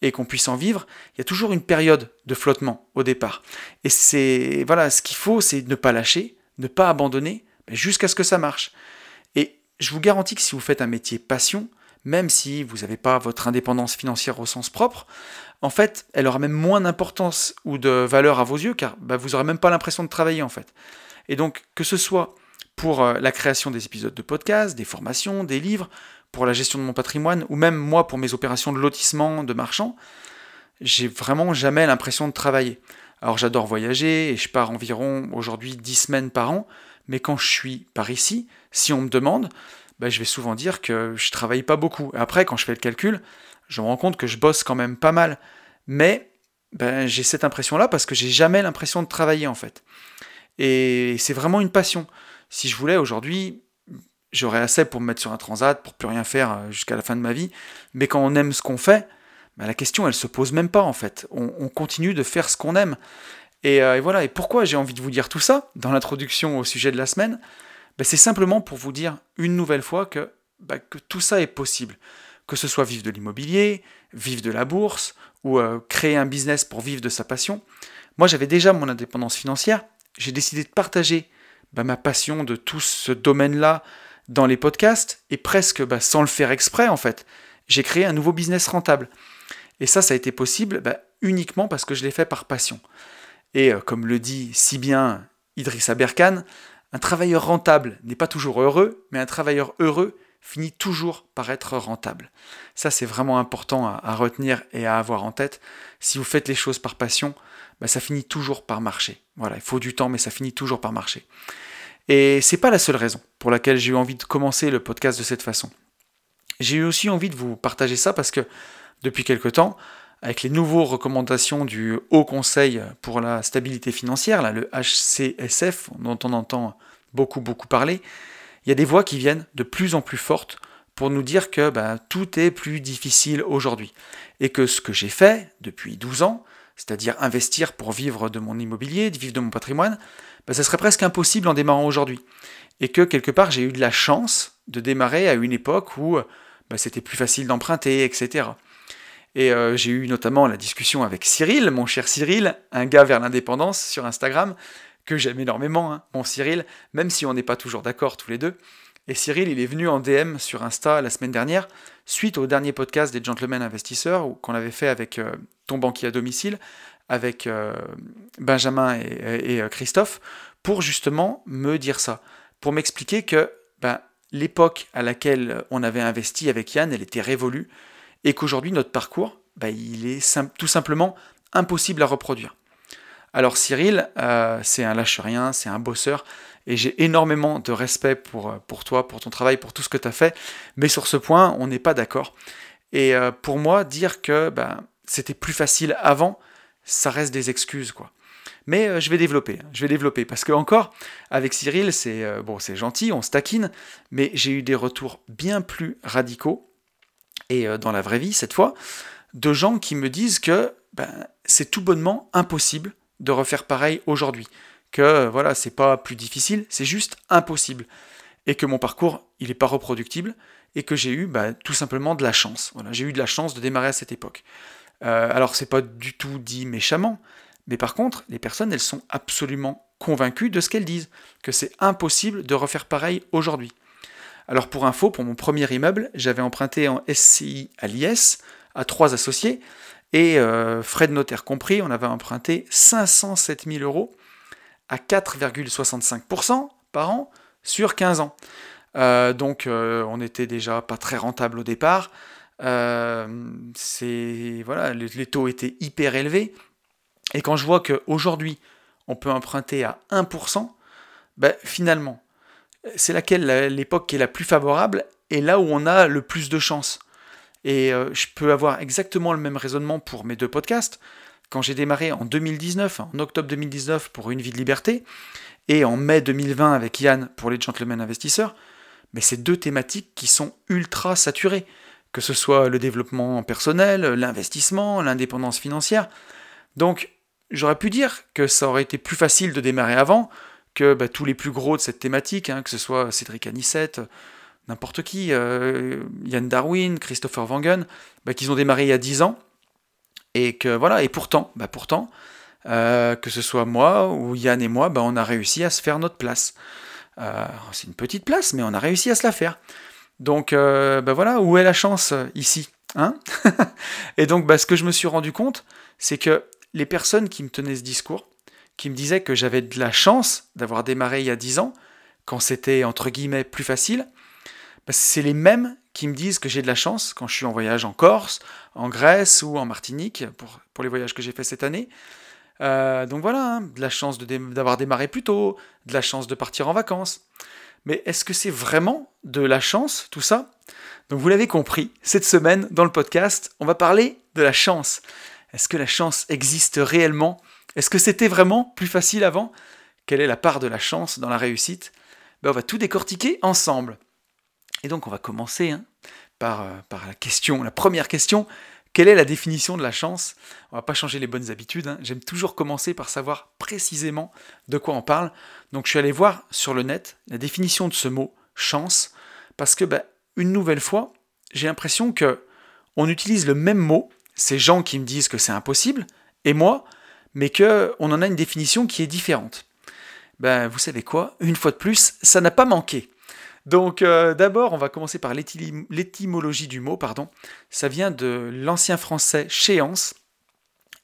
et qu'on puisse en vivre, il y a toujours une période de flottement au départ. Et c'est voilà, ce qu'il faut, c'est ne pas lâcher, ne pas abandonner, jusqu'à ce que ça marche. Et je vous garantis que si vous faites un métier passion, même si vous n'avez pas votre indépendance financière au sens propre, en fait, elle aura même moins d'importance ou de valeur à vos yeux, car bah, vous n'aurez même pas l'impression de travailler en fait. Et donc, que ce soit pour euh, la création des épisodes de podcast, des formations, des livres, pour la gestion de mon patrimoine, ou même moi pour mes opérations de lotissement de marchands, j'ai vraiment jamais l'impression de travailler. Alors j'adore voyager et je pars environ aujourd'hui 10 semaines par an, mais quand je suis par ici, si on me demande, ben, je vais souvent dire que je travaille pas beaucoup. Après, quand je fais le calcul, je me rends compte que je bosse quand même pas mal. Mais ben, j'ai cette impression-là parce que j'ai jamais l'impression de travailler en fait. Et c'est vraiment une passion. Si je voulais aujourd'hui, j'aurais assez pour me mettre sur un transat, pour plus rien faire euh, jusqu'à la fin de ma vie. Mais quand on aime ce qu'on fait, ben, la question elle se pose même pas en fait. On, continue de faire ce qu'on aime. Euh, et, voilà. Et pourquoi j'ai envie de vous dire tout ça dans l'introduction au sujet de la semaine? Ben, C'est simplement pour vous dire une nouvelle fois que, que tout ça est possible. Que ce soit vivre de l'immobilier, vivre de la bourse ou euh, créer un business pour vivre de sa passion. Moi j'avais déjà mon indépendance financière. J'ai décidé de partager ma passion de tout ce domaine-là dans les podcasts et presque bah, sans le faire exprès en fait. J'ai créé un nouveau business rentable. Et ça, ça a été possible bah, uniquement parce que je l'ai fait par passion. Et euh, comme le dit si bien Idrissa Berkane, un travailleur rentable n'est pas toujours heureux, mais un travailleur heureux finit toujours par être rentable. Ça, c'est vraiment important à, retenir et à avoir en tête. Si vous faites les choses par passion, bah, ça finit toujours par marcher. Voilà, il faut du temps, mais ça finit toujours par marcher. Et c'est pas la seule raison pour laquelle j'ai eu envie de commencer le podcast de cette façon. J'ai eu aussi envie de vous partager ça parce que depuis quelque temps, avec les nouveaux recommandations du Haut Conseil pour la stabilité financière, là, le HCSF, dont on entend beaucoup beaucoup parler, il y a des voix qui viennent de plus en plus fortes pour nous dire que ben, tout est plus difficile aujourd'hui. Et que ce que j'ai fait depuis 12 ans, c'est-à-dire investir pour vivre de mon immobilier, vivre de mon patrimoine, ben, ça serait presque impossible en démarrant aujourd'hui. Et que quelque part j'ai eu de la chance de démarrer à une époque où ben, c'était plus facile d'emprunter, etc. Et euh, j'ai eu notamment la discussion avec Cyril, mon cher Cyril, un gars vers l'indépendance sur Instagram, que j'aime énormément, hein, mon Cyril, même si on n'est pas toujours d'accord tous les deux. Et Cyril, il est venu en DM sur Insta la semaine dernière, suite au dernier podcast des Gentlemen Investisseurs, qu'on avait fait avec euh, ton banquier à domicile, avec euh, Benjamin et, euh, Christophe, pour justement me dire ça, pour m'expliquer que ben, l'époque à laquelle on avait investi avec Yann, elle était révolue, et qu'aujourd'hui notre parcours, ben, il est tout simplement impossible à reproduire. Alors Cyril, c'est un lâche-rien, c'est un bosseur, et j'ai énormément de respect pour, euh, toi, pour ton travail, pour tout ce que tu as fait, mais sur ce point, on n'est pas d'accord. Et euh, pour moi, dire que ben, c'était plus facile avant, ça reste des excuses, quoi. Mais euh, je vais développer, hein, je vais développer, parce que encore, avec Cyril, c'est c'est gentil, on se taquine, mais j'ai eu des retours bien plus radicaux, et dans la vraie vie, cette fois, de gens qui me disent que ben, c'est tout bonnement impossible de refaire pareil aujourd'hui que voilà, c'est pas plus difficile, c'est juste impossible. Et que mon parcours, il n'est pas reproductible, et que j'ai eu bah, tout simplement de la chance. J'ai eu de la chance de démarrer à cette époque. Euh, alors c'est pas du tout dit méchamment, mais par contre, les personnes, elles sont absolument convaincues de ce qu'elles disent, que c'est impossible de refaire pareil aujourd'hui. Alors pour info, pour mon premier immeuble, j'avais emprunté en SCI à l'IS à trois associés, et euh, frais de notaire compris, on avait emprunté 507 000 euros à 4,65% par an sur 15 ans. Euh, donc euh, on n'était déjà pas très rentable au départ. Voilà, les, taux étaient hyper élevés. Et quand je vois qu'aujourd'hui on peut emprunter à 1%, ben, finalement, c'est laquelle l'époque qui est la plus favorable et là où on a le plus de chance. Et euh, je peux avoir exactement le même raisonnement pour mes deux podcasts. Quand j'ai démarré en 2019, en octobre 2019 pour Une vie de liberté, et en mai 2020 avec Yann pour les gentlemen investisseurs, mais c'est deux thématiques qui sont ultra saturées, que ce soit le développement personnel, l'investissement, l'indépendance financière. Donc j'aurais pu dire que ça aurait été plus facile de démarrer avant, que bah, tous les plus gros de cette thématique, hein, que ce soit Cédric Anissette, n'importe qui, euh, Yann Darwin, Christopher Wangen, bah, qu'ils ont démarré il y a 10 ans. Et que voilà, et pourtant, bah, pourtant, euh, que ce soit moi ou Yann et moi, bah, on a réussi à se faire notre place. Euh, c'est une petite place, mais on a réussi à se la faire. Donc bah, voilà, où est la chance ici hein [LAUGHS] Et donc ce que je me suis rendu compte, c'est que les personnes qui me tenaient ce discours, qui me disaient que j'avais de la chance d'avoir démarré il y a 10 ans, quand c'était entre guillemets plus facile, bah, c'est les mêmes qui me disent que j'ai de la chance quand je suis en voyage en Corse, en Grèce ou en Martinique, pour, pour les voyages que j'ai fait cette année. Euh, donc voilà, hein, de la chance d'avoir démarré plus tôt, de la chance de partir en vacances. Mais est-ce que c'est vraiment de la chance, tout ça? Donc vous l'avez compris, cette semaine, dans le podcast, on va parler de la chance. Est-ce que la chance existe réellement? Est-ce que c'était vraiment plus facile avant? Quelle est la part de la chance dans la réussite? Ben, On va tout décortiquer ensemble. Et donc on va commencer hein, par, euh, par, la question, la première question. Quelle est la définition de la chance? On va pas changer les bonnes habitudes. Hein. J'aime toujours commencer par savoir précisément de quoi on parle. Donc je suis allé voir sur le net la définition de ce mot chance parce que ben, une nouvelle fois, j'ai l'impression que on utilise le même mot. Ces gens qui me disent que c'est impossible et moi, mais qu'on en a une définition qui est différente. Ben, vous savez quoi? Une fois de plus, ça n'a pas manqué. Donc euh, d'abord, on va commencer par l'étymologie du mot. Pardon. Ça vient de l'ancien français chéance,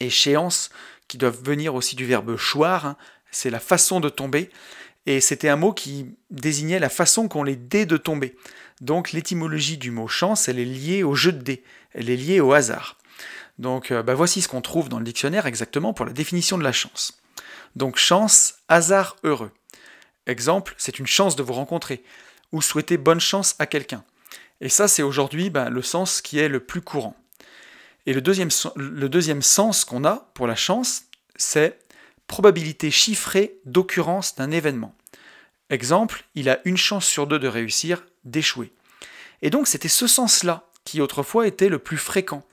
et chéance qui doivent venir aussi du verbe choir, hein. c'est la façon de tomber, et c'était un mot qui désignait la façon qu'ont les dés de tomber. Donc l'étymologie du mot chance, elle est liée au jeu de dés, elle est liée au hasard. Donc euh, bah, voici ce qu'on trouve dans le dictionnaire exactement pour la définition de la chance. Donc chance, hasard heureux. Exemple, c'est une chance de vous rencontrer, ou souhaiter bonne chance à quelqu'un. Et ça, c'est aujourd'hui bah, le sens qui est le plus courant. Et le deuxième, sens qu'on a pour la chance, c'est probabilité chiffrée d'occurrence d'un événement. Exemple, il a une chance sur deux de réussir, d'échouer. Et donc c'était ce sens-là qui autrefois était le plus fréquent.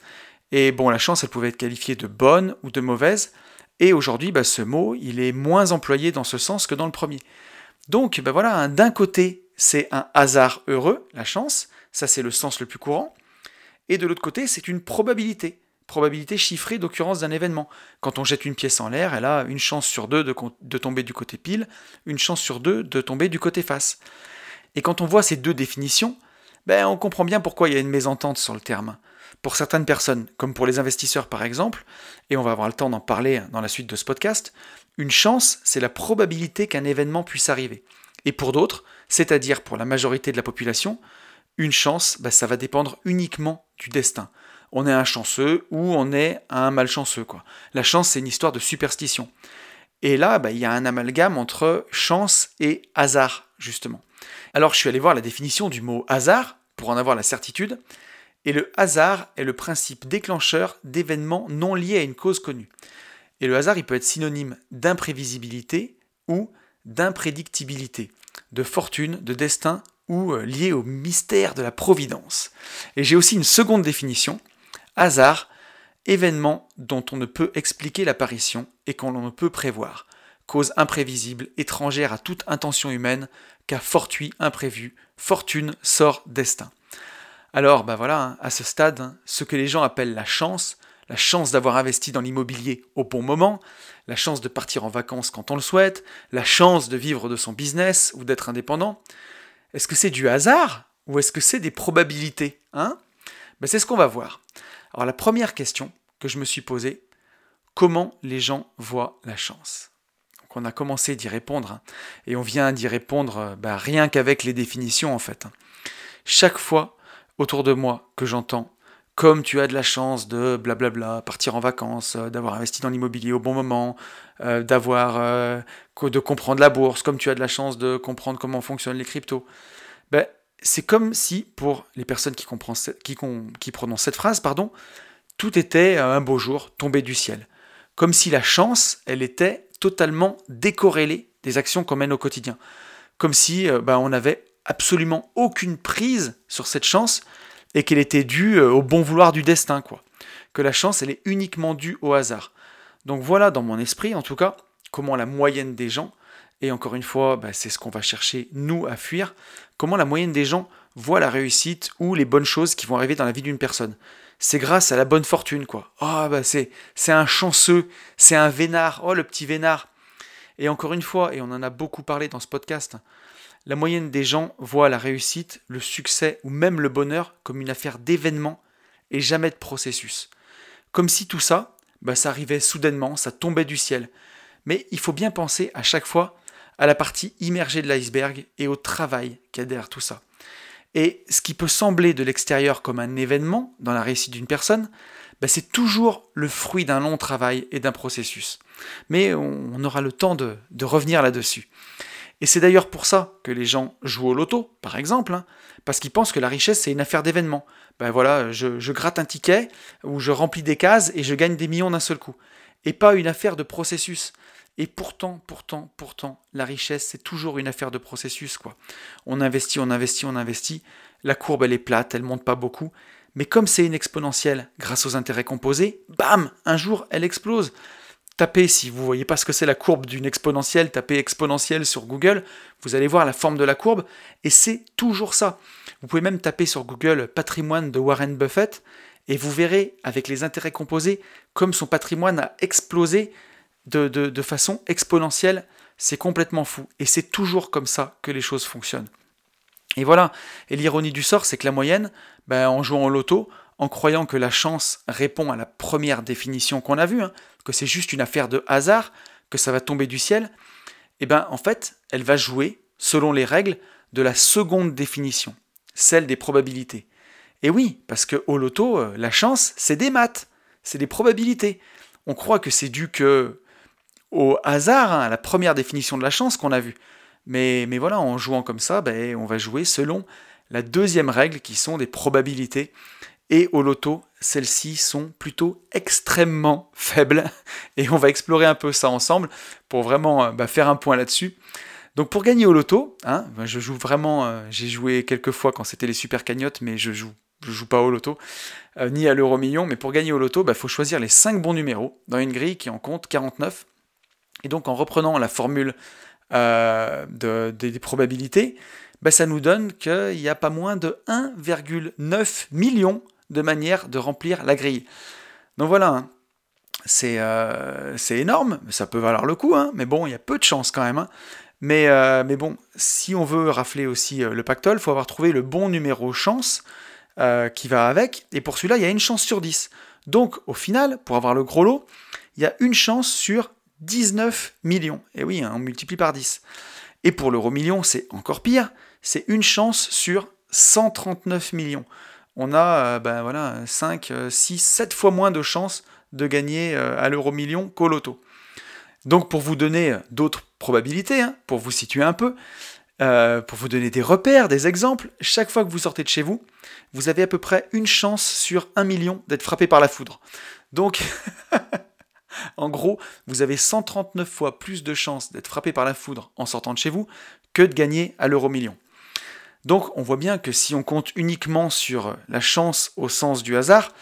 Et bon, la chance, elle pouvait être qualifiée de bonne ou de mauvaise. Et aujourd'hui, bah, ce mot, il est moins employé dans ce sens que dans le premier. Donc, bah, voilà, hein, d'un côté, c'est un hasard heureux, la chance, ça c'est le sens le plus courant. Et de l'autre côté, c'est une probabilité, probabilité chiffrée d'occurrence d'un événement. Quand on jette une pièce en l'air, elle a une chance sur deux de, tomber du côté pile, une chance sur deux de tomber du côté face. Et quand on voit ces deux définitions, ben, on comprend bien pourquoi il y a une mésentente sur le terme pour certaines personnes, comme pour les investisseurs par exemple, et on va avoir le temps d'en parler dans la suite de ce podcast, une chance, c'est la probabilité qu'un événement puisse arriver. Et pour d'autres, c'est-à-dire pour la majorité de la population, une chance, bah, ça va dépendre uniquement du destin. On est un chanceux ou on est un malchanceux. La chance, c'est une histoire de superstition. Et là, bah, il y a un amalgame entre chance et hasard, justement. Alors je suis allé voir la définition du mot hasard, pour en avoir la certitude, et le hasard est le principe déclencheur d'événements non liés à une cause connue. Et le hasard, il peut être synonyme d'imprévisibilité ou d'imprédictibilité, de fortune, de destin ou euh, lié au mystère de la providence. Et j'ai aussi une seconde définition. Hasard, événement dont on ne peut expliquer l'apparition et qu'on ne peut prévoir. Cause imprévisible, étrangère à toute intention humaine, qu'à fortuit imprévu, fortune, sort, destin. Alors, bah voilà, hein, à ce stade, hein, ce que les gens appellent la chance, la chance d'avoir investi dans l'immobilier au bon moment, la chance de partir en vacances quand on le souhaite, la chance de vivre de son business ou d'être indépendant, est-ce que c'est du hasard ou est-ce que c'est des probabilités hein? Ben, C'est ce qu'on va voir. Alors la première question que je me suis posée, comment les gens voient la chance? Donc on a commencé d'y répondre, hein, et on vient d'y répondre euh, bah, rien qu'avec les définitions en fait. Chaque fois autour de moi que j'entends, comme tu as de la chance de blablabla, partir en vacances, euh, d'avoir investi dans l'immobilier au bon moment, euh, d'avoir euh, de comprendre la bourse, comme tu as de la chance de comprendre comment fonctionnent les cryptos. Ben, c'est comme si, pour les personnes qui, prononcent cette phrase, pardon, tout était un beau jour tombé du ciel. Comme si la chance, elle était totalement décorrélée des actions qu'on mène au quotidien. Comme si bah, on n'avait absolument aucune prise sur cette chance et qu'elle était due euh, au bon vouloir du destin, quoi. Que la chance, elle est uniquement due au hasard. Donc voilà, dans mon esprit, en tout cas, comment la moyenne des gens, et encore une fois, bah, c'est ce qu'on va chercher, nous, à fuir, comment la moyenne des gens voit la réussite ou les bonnes choses qui vont arriver dans la vie d'une personne. C'est grâce à la bonne fortune, quoi. Oh, bah c'est, c'est un chanceux, c'est un vénard, oh le petit vénard. Et encore une fois, et on en a beaucoup parlé dans ce podcast, la moyenne des gens voit la réussite, le succès ou même le bonheur comme une affaire d'événement et jamais de processus. Comme si tout ça, bah, ça arrivait soudainement, ça tombait du ciel. Mais il faut bien penser à chaque fois à la partie immergée de l'iceberg et au travail qu'il y a derrière tout ça. Et ce qui peut sembler de l'extérieur comme un événement dans la réussite d'une personne, bah, c'est toujours le fruit d'un long travail et d'un processus. Mais on aura le temps de, revenir là-dessus. Et c'est d'ailleurs pour ça que les gens jouent au loto, par exemple, hein, parce qu'ils pensent que la richesse, c'est une affaire d'événement. Ben voilà, je, je, gratte un ticket, ou je remplis des cases, et je gagne des millions d'un seul coup. Et pas une affaire de processus. Et pourtant, pourtant, pourtant, la richesse, c'est toujours une affaire de processus, quoi. On investit, on investit, on investit. La courbe, elle est plate, elle monte pas beaucoup. Mais comme c'est une exponentielle, grâce aux intérêts composés, bam, un jour, elle explose. Tapez, si vous ne voyez pas ce que c'est la courbe d'une exponentielle, tapez exponentielle sur Google, vous allez voir la forme de la courbe, et c'est toujours ça. Vous pouvez même taper sur Google patrimoine de Warren Buffett, et vous verrez, avec les intérêts composés, comme son patrimoine a explosé de, façon exponentielle. C'est complètement fou. Et c'est toujours comme ça que les choses fonctionnent. Et voilà. Et l'ironie du sort, c'est que la moyenne, ben, en jouant au loto, en croyant que la chance répond à la première définition qu'on a vue, hein, que c'est juste une affaire de hasard, que ça va tomber du ciel, eh ben en fait, elle va jouer selon les règles de la seconde définition, celle des probabilités. Et oui, parce que au loto, euh, la chance, c'est des maths, c'est des probabilités. On croit que c'est dû que au hasard, hein, à la première définition de la chance qu'on a vue. Mais, mais voilà, en jouant comme ça, ben, on va jouer selon la deuxième règle qui sont des probabilités. Et au loto, celles-ci sont plutôt extrêmement faibles. Et on va explorer un peu ça ensemble pour vraiment euh, bah, faire un point là-dessus. Donc pour gagner au loto, hein, bah, je joue vraiment, euh, j'ai joué quelques fois quand c'était les super cagnottes, mais je joue, je joue pas au loto, euh, ni à l'euro million. Mais pour gagner au loto, il bah, faut choisir les 5 bons numéros dans une grille qui en compte 49. Et donc en reprenant la formule des probabilités, ça nous donne qu'il n'y a pas moins de 1,9 million de manière de remplir la grille. Donc voilà, hein. euh, c'est énorme, ça peut valoir le coup, hein. mais bon, il y a peu de chance quand même. Hein. Mais, euh, mais, bon, si on veut rafler aussi euh, le pactole, il faut avoir trouvé le bon numéro chance qui va avec, et pour celui-là, il y a une chance sur 10. Donc au final, pour avoir le gros lot, il y a une chance sur 19 millions. Et oui, on multiplie par 10. Et pour l'euro million, c'est encore pire, c'est une chance sur 139 millions on a euh, ben voilà, 5, 6, 7 fois moins de chances de gagner euh, à l'euro million qu'au loto. Donc pour vous donner d'autres probabilités, hein, pour vous situer un peu, euh, pour vous donner des repères, des exemples, chaque fois que vous sortez de chez vous, vous avez à peu près une chance sur un million d'être frappé par la foudre. Donc, [LAUGHS] en gros, vous avez 139 fois plus de chances d'être frappé par la foudre en sortant de chez vous que de gagner à l'euro million. Donc on voit bien que si on compte uniquement sur la chance au sens du hasard,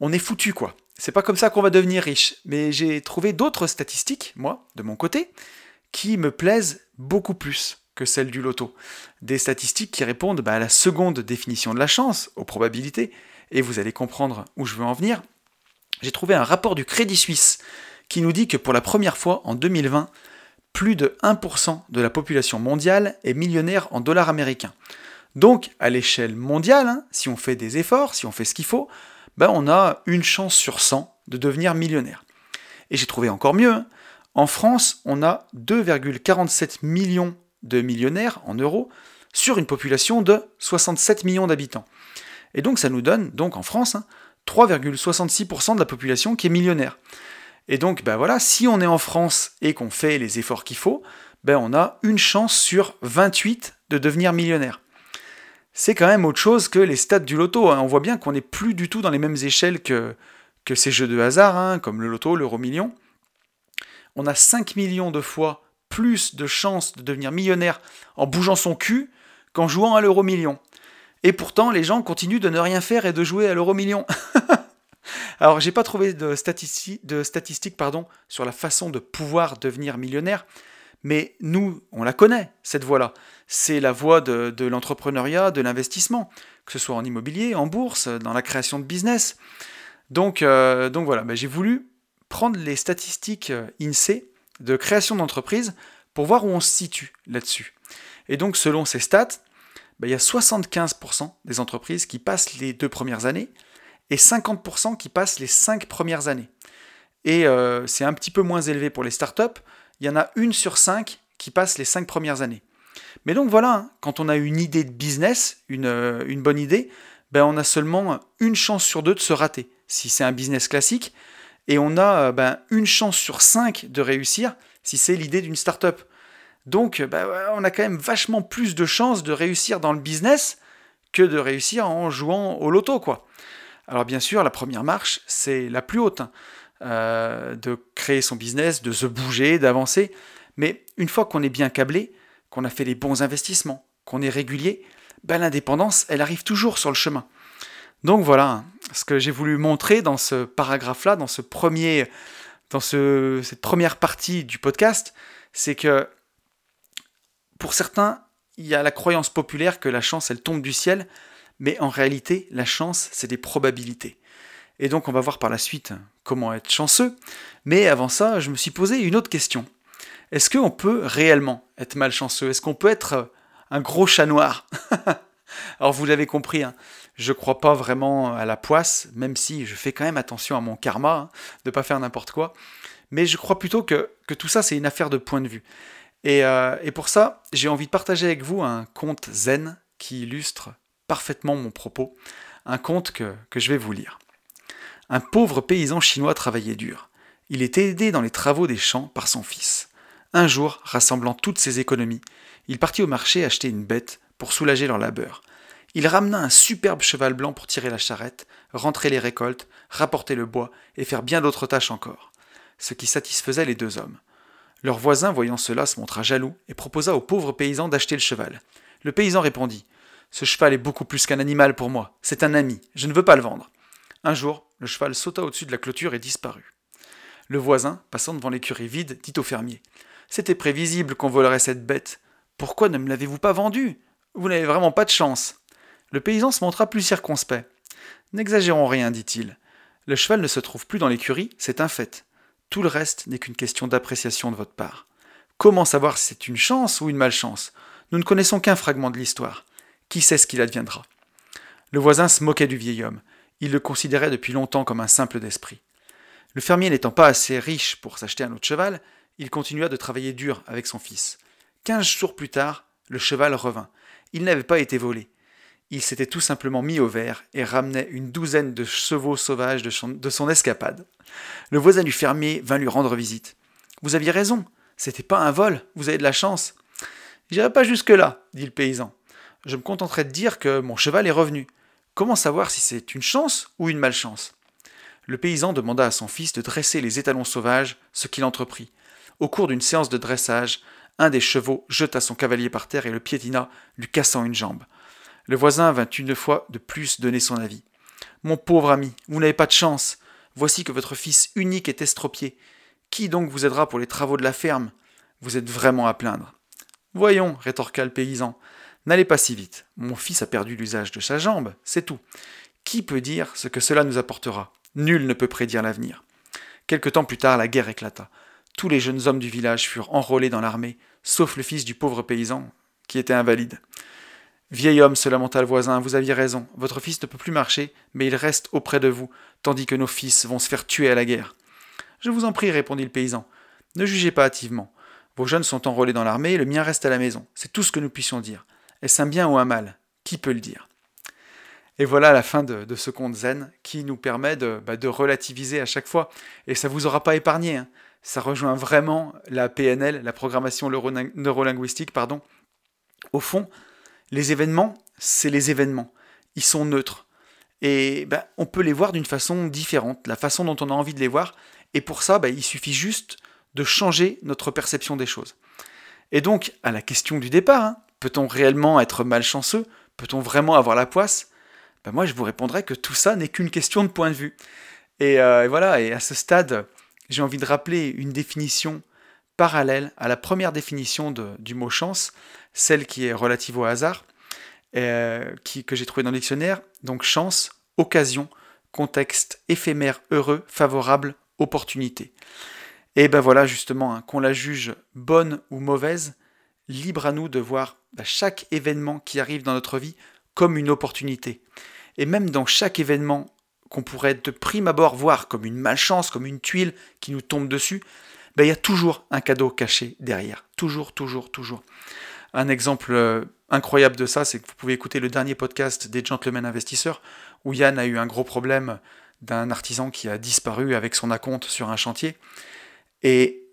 on est foutu quoi. C'est pas comme ça qu'on va devenir riche. Mais j'ai trouvé d'autres statistiques, moi, de mon côté, qui me plaisent beaucoup plus que celles du loto. Des statistiques qui répondent bah, à la seconde définition de la chance, aux probabilités, et vous allez comprendre où je veux en venir. J'ai trouvé un rapport du Crédit Suisse qui nous dit que pour la première fois en 2020, plus de 1% de la population mondiale est millionnaire en dollars américains. Donc, à l'échelle mondiale, hein, si on fait des efforts, si on fait ce qu'il faut, ben on a une chance sur 100 de devenir millionnaire. Et j'ai trouvé encore mieux. Hein. En France, on a 2,47 millions de millionnaires en euros sur une population de 67 millions d'habitants. Et donc ça nous donne, donc en France, 3,66% hein, de la population qui est millionnaire. Et donc, ben voilà, si on est en France et qu'on fait les efforts qu'il faut, ben on a une chance sur 28 de devenir millionnaire. c'est quand même autre chose que les stats du loto. Hein. On voit bien qu'on n'est plus du tout dans les mêmes échelles que, que ces jeux de hasard, hein, comme le loto, l'euro million. On a 5 millions de fois plus de chances de devenir millionnaire en bougeant son cul qu'en jouant à l'euro million. Et pourtant, les gens continuent de ne rien faire et de jouer à l'euro million. [LAUGHS] Alors, j'ai pas trouvé de, statistiques, sur la façon de pouvoir devenir millionnaire, mais nous, on la connaît, cette voie-là. C'est la voie de, l'entrepreneuriat, de l'investissement, que ce soit en immobilier, en bourse, dans la création de business. Donc, euh, donc voilà, ben, j'ai voulu prendre les statistiques euh, INSEE de création d'entreprise pour voir où on se situe là-dessus. Et donc, selon ces stats, ben, il y a 75% des entreprises qui passent les deux premières années et 50% qui passent les cinq premières années. Et euh, c'est un petit peu moins élevé pour les startups, il y en a une sur cinq qui passe les cinq premières années. Mais donc voilà, hein, quand on a une idée de business, une, euh, une bonne idée, ben on a seulement une chance sur deux de se rater, si c'est un business classique, et on a euh, ben, une chance sur cinq de réussir si c'est l'idée d'une startup. Donc ben, on a quand même vachement plus de chances de réussir dans le business que de réussir en jouant au loto, quoi. Alors bien sûr, la première marche, c'est la plus haute. Hein. Euh, de créer son business, de se bouger, d'avancer. Mais une fois qu'on est bien câblé, qu'on a fait les bons investissements, qu'on est régulier, ben l'indépendance, elle arrive toujours sur le chemin. Donc voilà hein, ce que j'ai voulu montrer dans ce paragraphe-là, dans ce premier, dans ce, cette première partie du podcast, c'est que pour certains, il y a la croyance populaire que la chance, elle tombe du ciel, mais en réalité, la chance, c'est des probabilités. Et donc on va voir par la suite comment être chanceux. Mais avant ça, je me suis posé une autre question. Est-ce qu'on peut réellement être malchanceux? Est-ce qu'on peut être un gros chat noir? [LAUGHS] Alors vous l'avez compris, hein, je ne crois pas vraiment à la poisse, même si je fais quand même attention à mon karma, hein, de ne pas faire n'importe quoi. Mais je crois plutôt que, tout ça, c'est une affaire de point de vue. Euh, et pour ça, j'ai envie de partager avec vous un conte zen qui illustre parfaitement mon propos, un conte que, que je vais vous lire. Un pauvre paysan chinois travaillait dur. Il était aidé dans les travaux des champs par son fils. Un jour, rassemblant toutes ses économies, il partit au marché acheter une bête pour soulager leur labeur. Il ramena un superbe cheval blanc pour tirer la charrette, rentrer les récoltes, rapporter le bois et faire bien d'autres tâches encore, ce qui satisfaisait les deux hommes. Leur voisin, voyant cela, se montra jaloux et proposa au pauvre paysan d'acheter le cheval. Le paysan répondit Ce cheval est beaucoup plus qu'un animal pour moi, c'est un ami, je ne veux pas le vendre. Un jour, le cheval sauta au-dessus de la clôture et disparut. Le voisin, passant devant l'écurie vide, dit au fermier C'était prévisible qu'on volerait cette bête. Pourquoi ne me l'avez-vous pas vendue? Vous n'avez vraiment pas de chance. Le paysan se montra plus circonspect. N'exagérons rien, dit-il. Le cheval ne se trouve plus dans l'écurie, c'est un fait. Tout le reste n'est qu'une question d'appréciation de votre part. Comment savoir si c'est une chance ou une malchance? Nous ne connaissons qu'un fragment de l'histoire. Qui sait ce qu'il adviendra? Le voisin se moquait du vieil homme. Il le considérait depuis longtemps comme un simple d'esprit. Le fermier n'étant pas assez riche pour s'acheter un autre cheval, il continua de travailler dur avec son fils. Quinze jours plus tard, le cheval revint. Il n'avait pas été volé. Il s'était tout simplement mis au vert et ramenait une douzaine de chevaux sauvages de son, de son escapade. Le voisin du fermier vint lui rendre visite. Vous aviez raison, c'était pas un vol, vous avez de la chance. J'irai pas jusque-là, dit le paysan. Je me contenterai de dire que mon cheval est revenu. Comment savoir si c'est une chance ou une malchance? Le paysan demanda à son fils de dresser les étalons sauvages, ce qu'il entreprit. Au cours d'une séance de dressage, un des chevaux jeta son cavalier par terre et le piétina, lui cassant une jambe. Le voisin vint une fois de plus donner son avis. Mon pauvre ami, vous n'avez pas de chance. Voici que votre fils unique est estropié. Qui donc vous aidera pour les travaux de la ferme? Vous êtes vraiment à plaindre. Voyons, rétorqua le paysan, N'allez pas si vite. Mon fils a perdu l'usage de sa jambe, c'est tout. Qui peut dire ce que cela nous apportera? Nul ne peut prédire l'avenir. Quelque temps plus tard, la guerre éclata. Tous les jeunes hommes du village furent enrôlés dans l'armée, sauf le fils du pauvre paysan, qui était invalide. Vieil homme, se lamenta le voisin, vous aviez raison, votre fils ne peut plus marcher, mais il reste auprès de vous, tandis que nos fils vont se faire tuer à la guerre. Je vous en prie, répondit le paysan. Ne jugez pas hâtivement. Vos jeunes sont enrôlés dans l'armée, le mien reste à la maison. C'est tout ce que nous puissions dire. Est-ce un bien ou un mal Qui peut le dire? Et voilà la fin de, ce conte zen qui nous permet bah, de, relativiser à chaque fois. Et ça ne vous aura pas épargné. Hein. Ça rejoint vraiment la PNL, la programmation neurolinguistique. Pardon. Au fond, les événements, c'est les événements. Ils sont neutres. Et ben, on peut les voir d'une façon différente, la façon dont on a envie de les voir. Et pour ça, ben, il suffit juste de changer notre perception des choses. Et donc, à la question du départ, hein, peut-on réellement être malchanceux? Peut-on vraiment avoir la poisse? Ben Moi, je vous répondrai que tout ça n'est qu'une question de point de vue. Et, euh, et voilà, et à ce stade, j'ai envie de rappeler une définition parallèle à la première définition du mot chance, celle qui est relative au hasard, euh, qui, que j'ai trouvé dans le dictionnaire. Donc chance, occasion, contexte éphémère, heureux, favorable, opportunité. Et ben voilà justement, hein, qu'on la juge bonne ou mauvaise, libre à nous de voir bah, chaque événement qui arrive dans notre vie comme une opportunité. Et même dans chaque événement qu'on pourrait de prime abord voir comme une malchance, comme une tuile qui nous tombe dessus, ben, il y a toujours un cadeau caché derrière. Toujours, toujours, toujours. Un exemple euh, incroyable de ça, c'est que vous pouvez écouter le dernier podcast des Gentlemen Investisseurs, où Yann a eu un gros problème d'un artisan qui a disparu avec son acompte sur un chantier. Et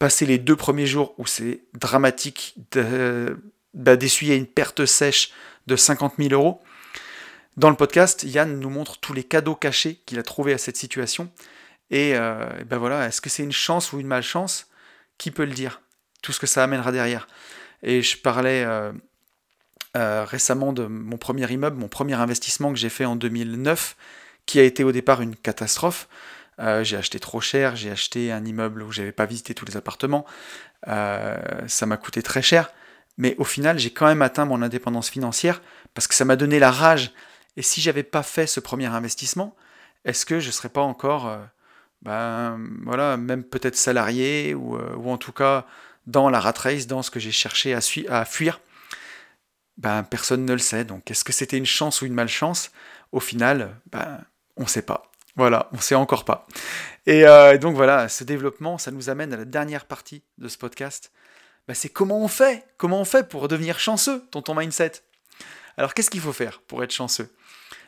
passer les deux premiers jours où c'est dramatique bah, d'essuyer une perte sèche de 50 000 euros, dans le podcast, Yann nous montre tous les cadeaux cachés qu'il a trouvés à cette situation. Et, euh, ben voilà, est-ce que c'est une chance ou une malchance? Qui peut le dire? Tout ce que ça amènera derrière. Et je parlais euh, euh, récemment de mon premier immeuble, mon premier investissement que j'ai fait en 2009, qui a été au départ une catastrophe. j'ai acheté trop cher, j'ai acheté un immeuble où j'avais pas visité tous les appartements. ça m'a coûté très cher. Mais au final, j'ai quand même atteint mon indépendance financière parce que ça m'a donné la rage. Et si j'avais pas fait ce premier investissement, est-ce que je ne serais pas encore ben, voilà, même peut-être salarié ou, euh, ou, en tout cas dans la rat race, dans ce que j'ai cherché à, fuir, ben, personne ne le sait. Donc est-ce que c'était une chance ou une malchance? Au final, ben, on ne sait pas. Voilà, on ne sait encore pas. Et euh, donc voilà, ce développement, ça nous amène à la dernière partie de ce podcast. Ben, c'est comment on fait Comment on fait pour devenir chanceux dans ton mindset? Alors qu'est-ce qu'il faut faire pour être chanceux?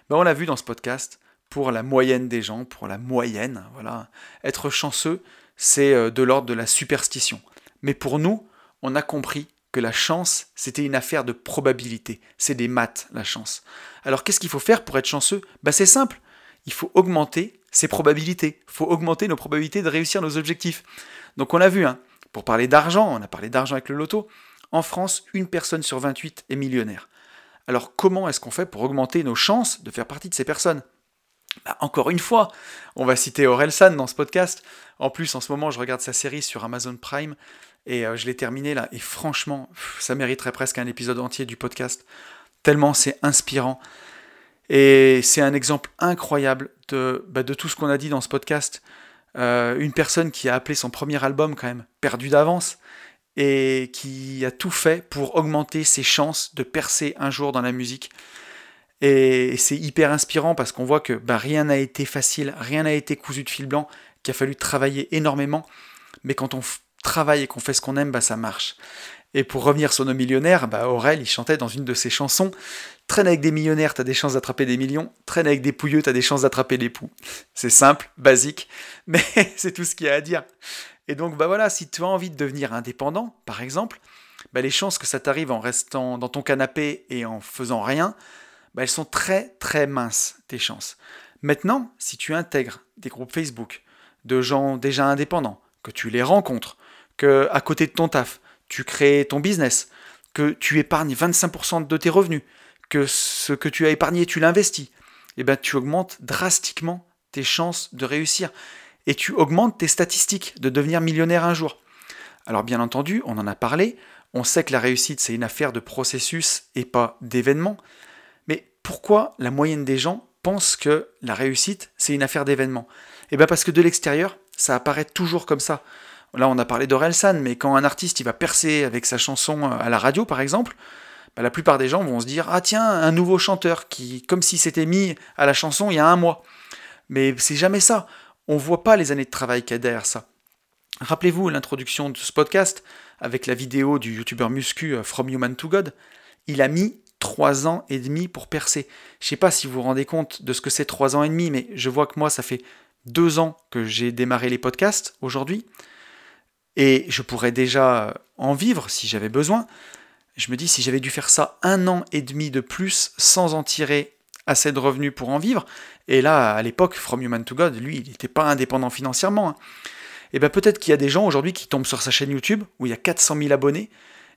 Ben, On l'a vu dans ce podcast, pour la moyenne des gens, pour la moyenne. Voilà. Être chanceux, c'est euh, de l'ordre de la superstition. Mais pour nous, on a compris que la chance, c'était une affaire de probabilité. C'est des maths, la chance. Alors qu'est-ce qu'il faut faire pour être chanceux? Bah, C'est simple. Il faut augmenter ses probabilités. Il faut augmenter nos probabilités de réussir nos objectifs. Donc on l'a vu, hein. Pour parler d'argent, on a parlé d'argent avec le loto. En France, une personne sur 28 est millionnaire. Alors comment est-ce qu'on fait pour augmenter nos chances de faire partie de ces personnes? Bah, encore une fois, on va citer San dans ce podcast. En plus, en ce moment, je regarde sa série sur Amazon Prime et euh, je l'ai terminée là. Et franchement, ça mériterait presque un épisode entier du podcast, tellement c'est inspirant. Et c'est un exemple incroyable de, bah, de tout ce qu'on a dit dans ce podcast. Euh, une personne qui a appelé son premier album quand même perdu d'avance et qui a tout fait pour augmenter ses chances de percer un jour dans la musique. Et c'est hyper inspirant parce qu'on voit que bah, rien n'a été facile, rien n'a été cousu de fil blanc, qu'il a fallu travailler énormément. Mais quand on travaille et qu'on fait ce qu'on aime, bah, ça marche. Et pour revenir sur nos millionnaires, bah, Aurel, il chantait dans une de ses chansons Traîne avec des millionnaires, t'as des chances d'attraper des millions. Traîne avec des pouilleux, t'as des chances d'attraper des poux. C'est simple, basique, [LAUGHS] mais [LAUGHS] c'est tout ce qu'il y a à dire. Et donc, bah voilà, si tu as envie de devenir indépendant, par exemple, bah, les chances que ça t'arrive en restant dans ton canapé et en faisant rien, bah, elles sont très très minces, tes chances. Maintenant, si tu intègres des groupes Facebook de gens déjà indépendants, que tu les rencontres, que à côté de ton taf, tu crées ton business, que tu épargnes 25% de tes revenus, que ce que tu as épargné, tu l'investis, eh ben, tu augmentes drastiquement tes chances de réussir. Et tu augmentes tes statistiques de devenir millionnaire un jour. Alors bien entendu, on en a parlé, on sait que la réussite, c'est une affaire de processus et pas d'événements pourquoi la moyenne des gens pense que la réussite, c'est une affaire d'événement Eh bien parce que de l'extérieur, ça apparaît toujours comme ça. Là, on a parlé d'Orelsan, mais quand un artiste il va percer avec sa chanson à la radio, par exemple, bah, la plupart des gens vont se dire Ah tiens, un nouveau chanteur qui, comme si c'était mis à la chanson il y a un mois. Mais c'est jamais ça. On voit pas les années de travail qu'il y a derrière ça. Rappelez-vous l'introduction de ce podcast avec la vidéo du youtubeur muscu euh, From Human to God. Il a mis trois ans et demi pour percer. Je sais pas si vous vous rendez compte de ce que c'est trois ans et demi, mais je vois que moi, ça fait deux ans que j'ai démarré les podcasts aujourd'hui. Et je pourrais déjà en vivre si j'avais besoin. Je me dis, si j'avais dû faire ça un an et demi de plus sans en tirer assez de revenus pour en vivre, et là, à l'époque, From Human to God, lui, il n'était pas indépendant financièrement. Hein. Et bien peut-être qu'il y a des gens aujourd'hui qui tombent sur sa chaîne YouTube, où il y a 400 000 abonnés,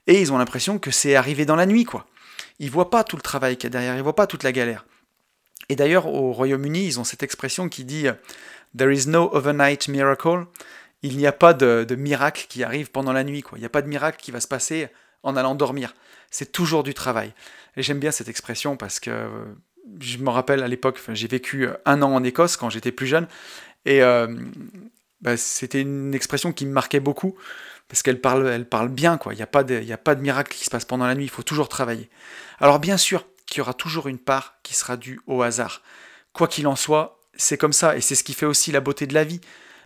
et ils ont l'impression que c'est arrivé dans la nuit, quoi. Ils voient pas tout le travail qu'il y a derrière, ils voient pas toute la galère. Et d'ailleurs, au Royaume-Uni, ils ont cette expression qui dit There is no overnight miracle. Il n'y a pas de, miracle qui arrive pendant la nuit. Quoi. Il n'y a pas de miracle qui va se passer en allant dormir. C'est toujours du travail. Et j'aime bien cette expression parce que euh, je me rappelle à l'époque, j'ai vécu un an en Écosse quand j'étais plus jeune. Et euh, bah, c'était une expression qui me marquait beaucoup parce qu'elle parle, bien. Quoi. Il n'y a pas de miracle qui se passe pendant la nuit. Il faut toujours travailler. Alors bien sûr qu'il y aura toujours une part qui sera due au hasard. Quoi qu'il en soit, c'est comme ça, et c'est ce qui fait aussi la beauté de la vie.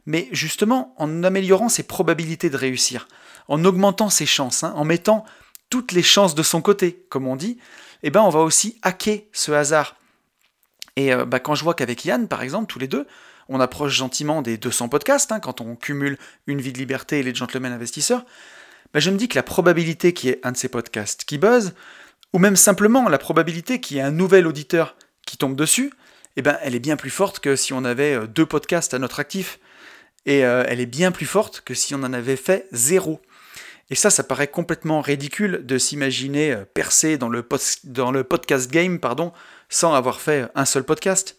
Mais justement, en améliorant ses probabilités de réussir, en augmentant ses chances, hein, en mettant toutes les chances de son côté, comme on dit, eh ben on va aussi hacker ce hasard. Et euh, bah, quand je vois qu'avec Yann, par exemple, tous les deux, on approche gentiment des 200 podcasts, hein, quand on cumule Une vie de liberté et les gentlemen investisseurs, bah, je me dis que la probabilité qu'il y ait un de ces podcasts qui buzz, ou même simplement la probabilité qu'il y ait un nouvel auditeur qui tombe dessus, eh ben, elle est bien plus forte que si on avait euh, deux podcasts à notre actif. Et euh, elle est bien plus forte que si on en avait fait zéro. Et ça, ça paraît complètement ridicule de s'imaginer euh, percer dans le, podcast game pardon, sans avoir fait un seul podcast.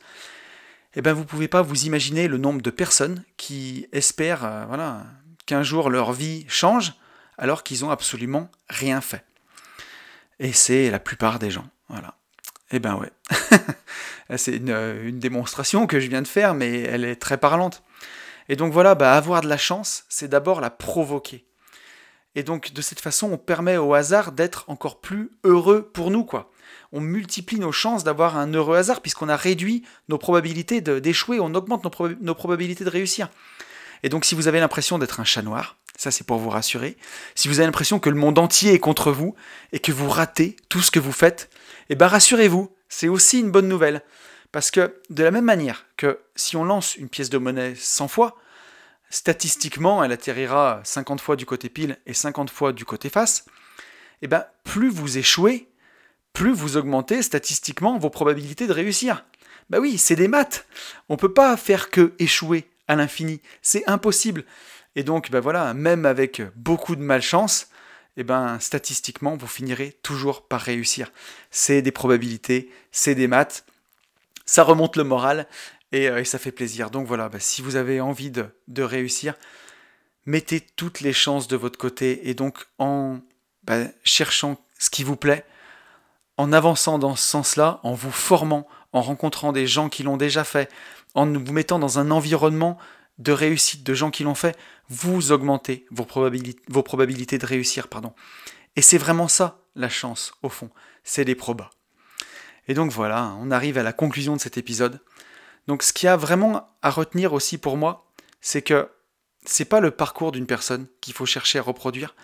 Eh bien, vous ne pouvez pas vous imaginer le nombre de personnes qui espèrent voilà, qu'un jour leur vie change alors qu'ils n'ont absolument rien fait. Et c'est la plupart des gens. Voilà. Eh ben ouais. [LAUGHS] c'est une, démonstration que je viens de faire, mais elle est très parlante. Et donc voilà, bah, avoir de la chance, c'est d'abord la provoquer. Et donc de cette façon, on permet au hasard d'être encore plus heureux pour nous, quoi. On multiplie nos chances d'avoir un heureux hasard puisqu'on a réduit nos probabilités d'échouer, on augmente nos, probabilités de réussir. Et donc si vous avez l'impression d'être un chat noir, ça c'est pour vous rassurer, si vous avez l'impression que le monde entier est contre vous et que vous ratez tout ce que vous faites, eh bien rassurez-vous, c'est aussi une bonne nouvelle. Parce que de la même manière que si on lance une pièce de monnaie 100 fois, statistiquement elle atterrira 50 fois du côté pile et 50 fois du côté face, eh ben, plus vous échouez, plus vous augmentez statistiquement vos probabilités de réussir. Bah oui, c'est des maths. On ne peut pas faire que échouer à l'infini. C'est impossible. Et donc, ben voilà, même avec beaucoup de malchance, eh ben, statistiquement, vous finirez toujours par réussir. C'est des probabilités, c'est des maths, ça remonte le moral et, euh, ça fait plaisir. Donc voilà, bah, si vous avez envie de, réussir, mettez toutes les chances de votre côté et donc en bah, cherchant ce qui vous plaît, en avançant dans ce sens-là, en vous formant, en rencontrant des gens qui l'ont déjà fait, en vous mettant dans un environnement de réussite de gens qui l'ont fait, vous augmentez vos probabilités, vos probabilités de réussir. Pardon. Et c'est vraiment ça, la chance, au fond. C'est les probas. Et donc voilà, on arrive à la conclusion de cet épisode. Donc ce qu'il y a vraiment à retenir aussi pour moi, c'est que c'est pas le parcours d'une personne qu'il faut chercher à reproduire,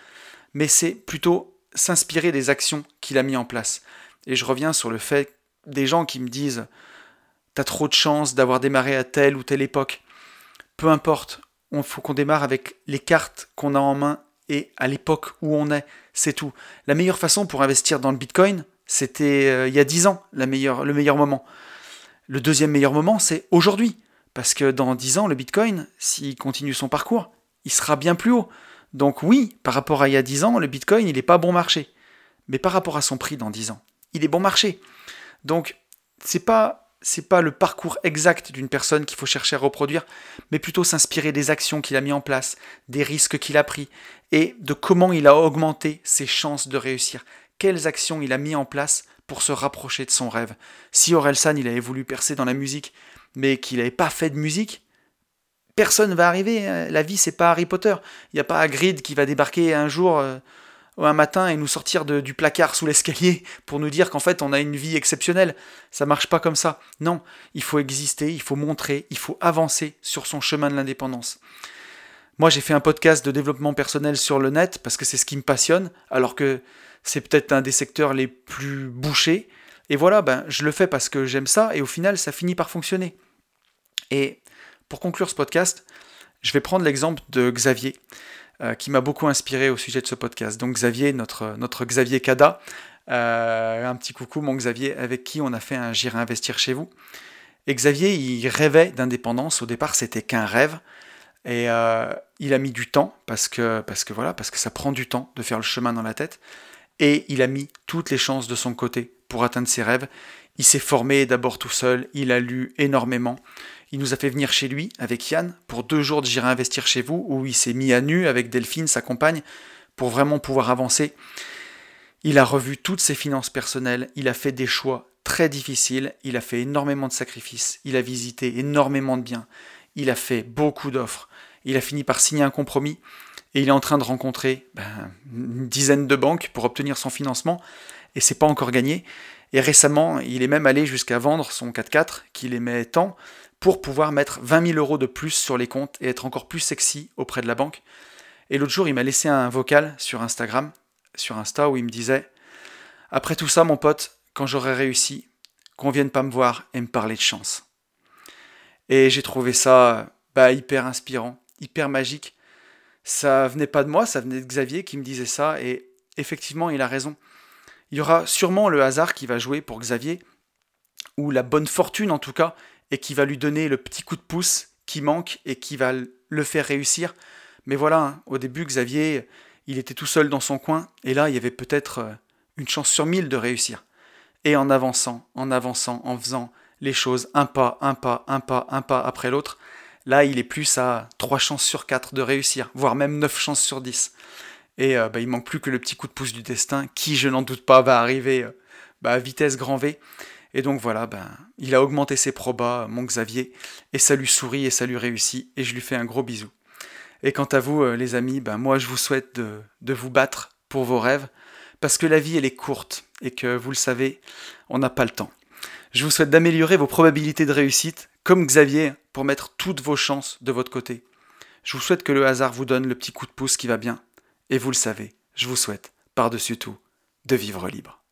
mais c'est plutôt s'inspirer des actions qu'il a mis en place. Et je reviens sur le fait des gens qui me disent T'as trop de chance d'avoir démarré à telle ou telle époque peu importe, il faut qu'on démarre avec les cartes qu'on a en main et à l'époque où on est, c'est tout. La meilleure façon pour investir dans le Bitcoin, c'était euh, il y a 10 ans, le meilleur moment. Le deuxième meilleur moment, c'est aujourd'hui. Parce que dans 10 ans, le Bitcoin, s'il continue son parcours, il sera bien plus haut. Donc oui, par rapport à il y a 10 ans, le Bitcoin, il n'est pas bon marché. Mais par rapport à son prix dans 10 ans, il est bon marché. Donc, c'est pas c'est pas le parcours exact d'une personne qu'il faut chercher à reproduire, mais plutôt s'inspirer des actions qu'il a mis en place, des risques qu'il a pris, et de comment il a augmenté ses chances de réussir. Quelles actions il a mis en place pour se rapprocher de son rêve. Si Orelsan il avait voulu percer dans la musique, mais qu'il n'avait pas fait de musique, personne ne va arriver. Hein. La vie, c'est pas Harry Potter. Il n'y a pas Hagrid qui va débarquer un jour euh, un matin et nous sortir du placard sous l'escalier pour nous dire qu'en fait on a une vie exceptionnelle. Ça marche pas comme ça. Non, il faut exister, il faut montrer, il faut avancer sur son chemin de l'indépendance. Moi j'ai fait un podcast de développement personnel sur le net parce que c'est ce qui me passionne, alors que c'est peut-être un des secteurs les plus bouchés. Et voilà, ben, je le fais parce que j'aime ça et au final ça finit par fonctionner. Et pour conclure ce podcast, je vais prendre l'exemple de Xavier. euh, qui m'a beaucoup inspiré au sujet de ce podcast. Donc Xavier, notre, Xavier Cada, un petit coucou mon Xavier, avec qui on a fait un J'irai investir chez vous. Et Xavier, il rêvait d'indépendance. Au départ, c'était qu'un rêve. Et il a mis du temps parce que voilà, parce que ça prend du temps de faire le chemin dans la tête. Et il a mis toutes les chances de son côté pour atteindre ses rêves. Il s'est formé d'abord tout seul, il a lu énormément. Il nous a fait venir chez lui avec Yann pour deux jours de J'irai investir chez vous, où il s'est mis à nu avec Delphine, sa compagne, pour vraiment pouvoir avancer. Il a revu toutes ses finances personnelles, il a fait des choix très difficiles, il a fait énormément de sacrifices, il a visité énormément de biens, il a fait beaucoup d'offres, il a fini par signer un compromis et il est en train de rencontrer ben, une dizaine de banques pour obtenir son financement et c'est pas encore gagné. Et récemment, il est même allé jusqu'à vendre son 4x4 qu'il aimait tant pour pouvoir mettre 20 000 euros de plus sur les comptes et être encore plus sexy auprès de la banque. Et l'autre jour, il m'a laissé un vocal sur Instagram, sur Insta, où il me disait Après tout ça, mon pote, quand j'aurai réussi, qu'on vienne pas me voir et me parler de chance. Et j'ai trouvé ça bah, hyper inspirant, hyper magique. Ça venait pas de moi, ça venait de Xavier qui me disait ça, et effectivement, il a raison. Il y aura sûrement le hasard qui va jouer pour Xavier, ou la bonne fortune en tout cas, et qui va lui donner le petit coup de pouce qui manque et qui va le faire réussir. Mais voilà, hein, au début, Xavier, il était tout seul dans son coin, et là, il y avait peut-être euh, une chance sur mille de réussir. Et en avançant, en avançant, en faisant les choses un pas, un pas, un pas, un pas après l'autre, là, il est plus à trois chances sur quatre de réussir, voire même neuf chances sur dix. Et euh, bah, il manque plus que le petit coup de pouce du destin, qui, je n'en doute pas, va arriver euh, bah, à vitesse grand V. Et donc voilà, ben, il a augmenté ses probas, mon Xavier, et ça lui sourit et ça lui réussit, et je lui fais un gros bisou. Et quant à vous, euh, les amis, ben, moi je vous souhaite de, de vous battre pour vos rêves, parce que la vie elle est courte, et que vous le savez, on n'a pas le temps. Je vous souhaite d'améliorer vos probabilités de réussite, comme Xavier, pour mettre toutes vos chances de votre côté. Je vous souhaite que le hasard vous donne le petit coup de pouce qui va bien, et vous le savez, je vous souhaite, par-dessus tout, de vivre libre.